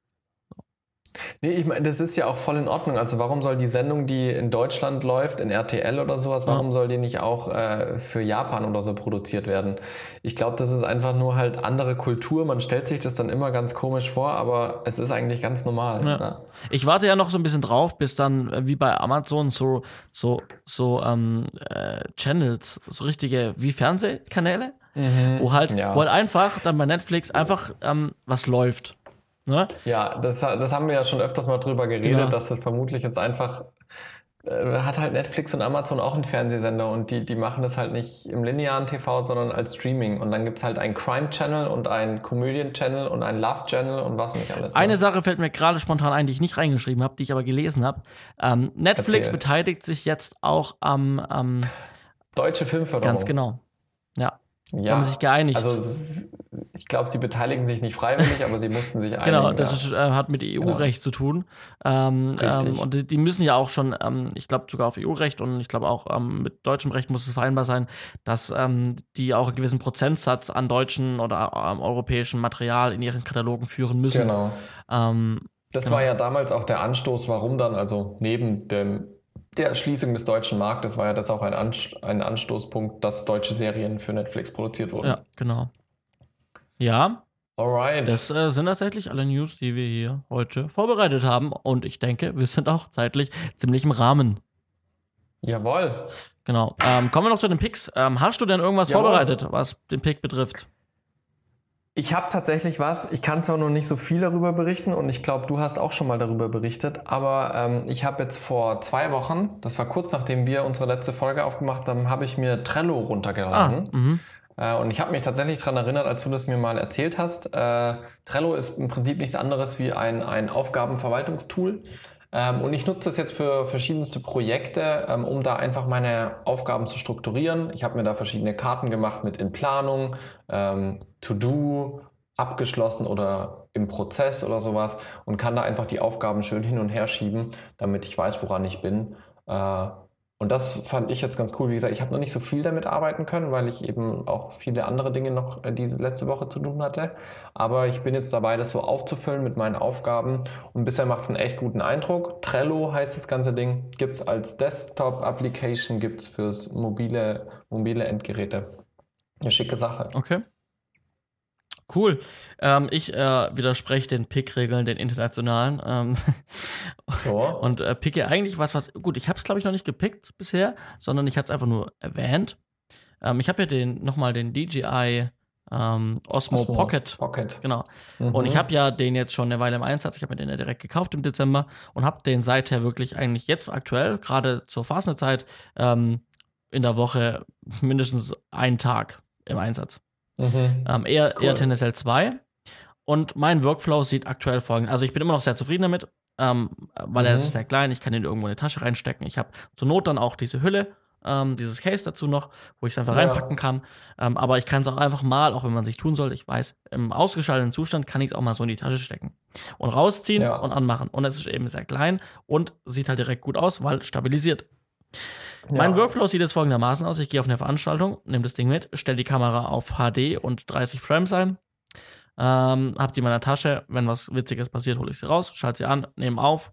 Nee, ich meine, das ist ja auch voll in Ordnung. Also warum soll die Sendung, die in Deutschland läuft, in RTL oder sowas, warum soll die nicht auch äh, für Japan oder so produziert werden? Ich glaube, das ist einfach nur halt andere Kultur. Man stellt sich das dann immer ganz komisch vor, aber es ist eigentlich ganz normal. Ja. Ne? Ich warte ja noch so ein bisschen drauf, bis dann äh, wie bei Amazon so so so ähm, äh, Channels, so richtige wie Fernsehkanäle, mhm. wo halt ja. wo halt einfach dann bei Netflix einfach ähm, was läuft. Ne? Ja, das, das haben wir ja schon öfters mal drüber geredet, Genau. dass das vermutlich jetzt einfach äh, hat halt Netflix und Amazon auch einen Fernsehsender und die, die machen das halt nicht im linearen TV, sondern als Streaming. Und dann gibt's halt einen Crime-Channel und einen Comedian-Channel und einen Love-Channel und was nicht alles. ne? Eine Sache fällt mir gerade spontan ein, die ich nicht reingeschrieben habe, die ich aber gelesen habe. Ähm, Netflix Erzähl. beteiligt sich jetzt auch am, am Deutsche Filmförderung. ganz genau. Ja, Ja. haben sich geeinigt. Also ich glaube, sie beteiligen sich nicht freiwillig, aber sie mussten sich *laughs* einigen. Genau, das ist, äh, hat mit EU-Recht zu tun. Ähm, ähm, und die, die müssen ja auch schon, ähm, ich glaube sogar auf EU-Recht und ich glaube auch ähm, mit deutschem Recht muss es vereinbar sein, dass ähm, die auch einen gewissen Prozentsatz an deutschen oder ähm, europäischem Material in ihren Katalogen führen müssen. Genau. Das Genau. war ja damals auch der Anstoß, warum dann, also neben dem, der Erschließung des deutschen Marktes, war ja das auch ein, Anst ein Anstoßpunkt, dass deutsche Serien für Netflix produziert wurden. ja, genau. Ja, Alright. das äh, sind tatsächlich alle News, die wir hier heute vorbereitet haben. Und ich denke, wir sind auch zeitlich ziemlich im Rahmen. Jawohl. Genau. Ähm, kommen wir noch zu den Picks. Ähm, hast du denn irgendwas Jawohl. vorbereitet, was den Pick betrifft? Ich habe tatsächlich was, ich kann zwar noch nicht so viel darüber berichten und ich glaube, du hast auch schon mal darüber berichtet, aber ähm, ich habe jetzt vor zwei Wochen, das war kurz nachdem wir unsere letzte Folge aufgemacht haben, habe ich mir Trello Ah, runtergeladen. mhm. Äh, und ich habe mich tatsächlich daran erinnert, als du das mir mal erzählt hast. Äh, Trello ist im Prinzip nichts anderes wie ein, ein Aufgabenverwaltungstool. Ähm, und ich nutze das jetzt für verschiedenste Projekte, ähm, um da einfach meine Aufgaben zu strukturieren. Ich habe mir da verschiedene Karten gemacht mit in Planung, ähm, To-Do, abgeschlossen oder im Prozess oder sowas und kann da einfach die Aufgaben schön hin und her schieben, damit ich weiß, woran ich bin. Äh, und das fand ich jetzt ganz cool. Wie gesagt, ich habe noch nicht so viel damit arbeiten können, weil ich eben auch viele andere Dinge noch äh, diese letzte Woche zu tun hatte. Aber ich bin jetzt dabei, das so aufzufüllen mit meinen Aufgaben. Und bisher macht es einen echt guten Eindruck. Trello heißt das ganze Ding. Gibt es als Desktop-Application, gibt es fürs mobile, mobile Endgeräte. Eine schicke Sache. Okay. Cool. Ähm, ich äh, widerspreche den Pick-Regeln, den internationalen. Ähm, *laughs* So. und äh, picke eigentlich was, was. Gut, ich habe es, glaube ich, noch nicht gepickt bisher, sondern ich hatte es einfach nur erwähnt. Ähm, ich habe ja den nochmal den DJI ähm, Osmo, Osmo Pocket. Pocket. Genau. Mhm. Und ich habe ja den jetzt schon eine Weile im Einsatz. Ich habe mir den ja direkt gekauft im Dezember und habe den seither wirklich eigentlich jetzt aktuell, gerade zur Fastenzeit, ähm, in der Woche mindestens einen Tag im Einsatz. Mhm. Ähm, eher, Cool. eher tendenziell zwei. Und mein Workflow sieht aktuell folgend. Also ich bin immer noch sehr zufrieden damit, ähm, weil er Mhm. ist sehr klein. Ich kann ihn irgendwo in eine Tasche reinstecken. Ich habe zur Not dann auch diese Hülle, ähm, dieses Case dazu noch, wo ich es einfach Ja. reinpacken kann. Ähm, aber ich kann es auch einfach mal, auch wenn man sich tun sollte, ich weiß, im ausgeschalteten Zustand kann ich es auch mal so in die Tasche stecken und rausziehen Ja. und anmachen. Und es ist eben sehr klein und sieht halt direkt gut aus, weil stabilisiert. Mein Ja. Workflow sieht jetzt folgendermaßen aus. Ich gehe auf eine Veranstaltung, nehme das Ding mit, stelle die Kamera auf HD und 30 Frames ein, ähm, hab die in meiner Tasche. Wenn was Witziges passiert, hole ich sie raus, schalte sie an, nehme auf,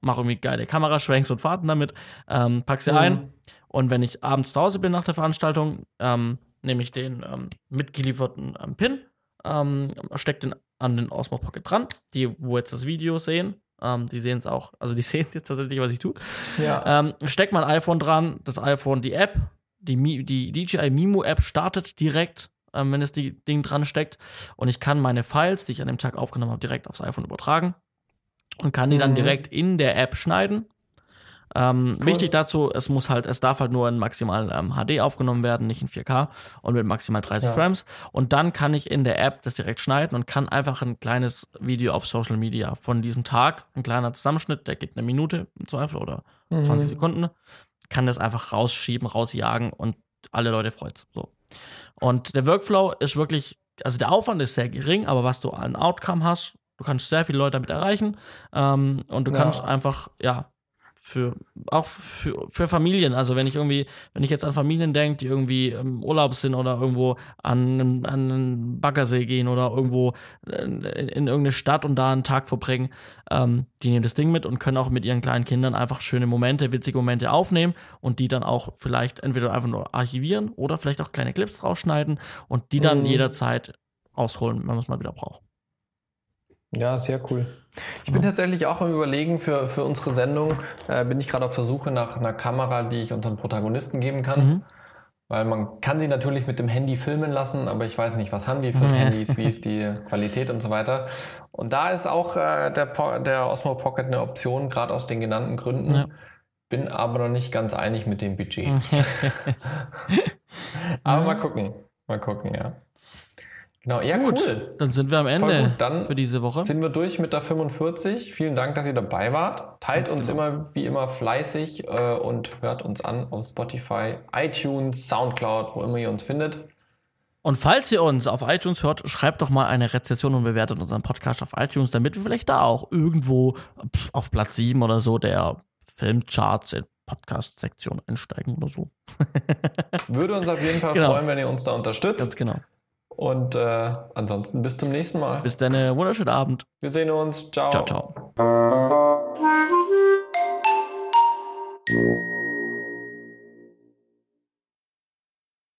mache irgendwie geile Kameraschwenks und Fahrten damit, ähm, pack sie Mhm. ein. Und wenn ich abends zu Hause bin nach der Veranstaltung, ähm, nehme ich den ähm, mitgelieferten ähm, Pin, ähm, stecke den an den Osmo Pocket dran. Die, wo jetzt das Video sehen, ähm, die sehen es auch, also die *laughs* sehen jetzt tatsächlich, was ich tue. Ja. Ähm, steckt mein iPhone dran, das iPhone, die App, die, Mi- die DJI Mimo App startet direkt, ähm, wenn es die Ding dran steckt. Und ich kann meine Files, die ich an dem Tag aufgenommen habe, direkt aufs iPhone übertragen und kann die dann Mhm. direkt in der App schneiden. Ähm, Cool. Wichtig dazu, es muss halt, es darf halt nur in maximal ähm, HD aufgenommen werden, nicht in 4K und mit maximal 30 Ja. Frames. Und dann kann ich in der App das direkt schneiden und kann einfach ein kleines Video auf Social Media von diesem Tag, ein kleiner Zusammenschnitt, der geht eine Minute im Zweifel oder 20 Mhm. Sekunden, kann das einfach rausschieben, rausjagen und alle Leute freut's. So. Und der Workflow ist wirklich, also der Aufwand ist sehr gering, aber was du an Outcome hast, du kannst sehr viele Leute damit erreichen ähm, und du Ja. kannst einfach, ja, für auch für, für Familien, also wenn ich irgendwie, wenn ich jetzt an Familien denke, die irgendwie im Urlaub sind oder irgendwo an, einen- an einen Baggersee gehen oder irgendwo in, in irgendeine Stadt und da einen Tag verbringen, ähm, die nehmen das Ding mit und können auch mit ihren kleinen Kindern einfach schöne Momente, witzige Momente aufnehmen und die dann auch vielleicht entweder einfach nur archivieren oder vielleicht auch kleine Clips rausschneiden und die dann Mhm. jederzeit rausholen, wenn man es mal wieder braucht. Ja, sehr cool. Ich bin tatsächlich auch am Überlegen für, für unsere Sendung, äh, bin ich gerade auf der Suche nach einer Kamera, die ich unseren Protagonisten geben kann. Mhm. Weil man kann sie natürlich mit dem Handy filmen lassen, aber ich weiß nicht, was haben die für Handys, *laughs* wie ist die Qualität und so weiter. Und da ist auch äh, der, po der Osmo Pocket eine Option, gerade aus den genannten Gründen. Ja. Bin aber noch nicht ganz einig mit dem Budget. *laughs* aber mal gucken. Mal gucken, ja. Genau, ja, gut, cool. Dann sind wir am Ende dann für diese Woche. Sind wir durch mit der 45. Vielen Dank, dass ihr dabei wart. Teilt Ganz uns genau. immer wie immer fleißig äh, und hört uns an auf Spotify, iTunes, Soundcloud, wo immer ihr uns findet. Und falls ihr uns auf iTunes hört, schreibt doch mal eine Rezession und bewertet unseren Podcast auf iTunes, damit wir vielleicht da auch irgendwo auf Platz 7 oder so der Filmcharts in Podcast-Sektion einsteigen oder so. *laughs* Würde uns auf jeden Fall genau. freuen, wenn ihr uns da unterstützt. Ganz genau. Und äh, ansonsten bis zum nächsten Mal. Bis dann, äh, wunderschönen Abend. Wir sehen uns. Ciao. Ciao, ciao.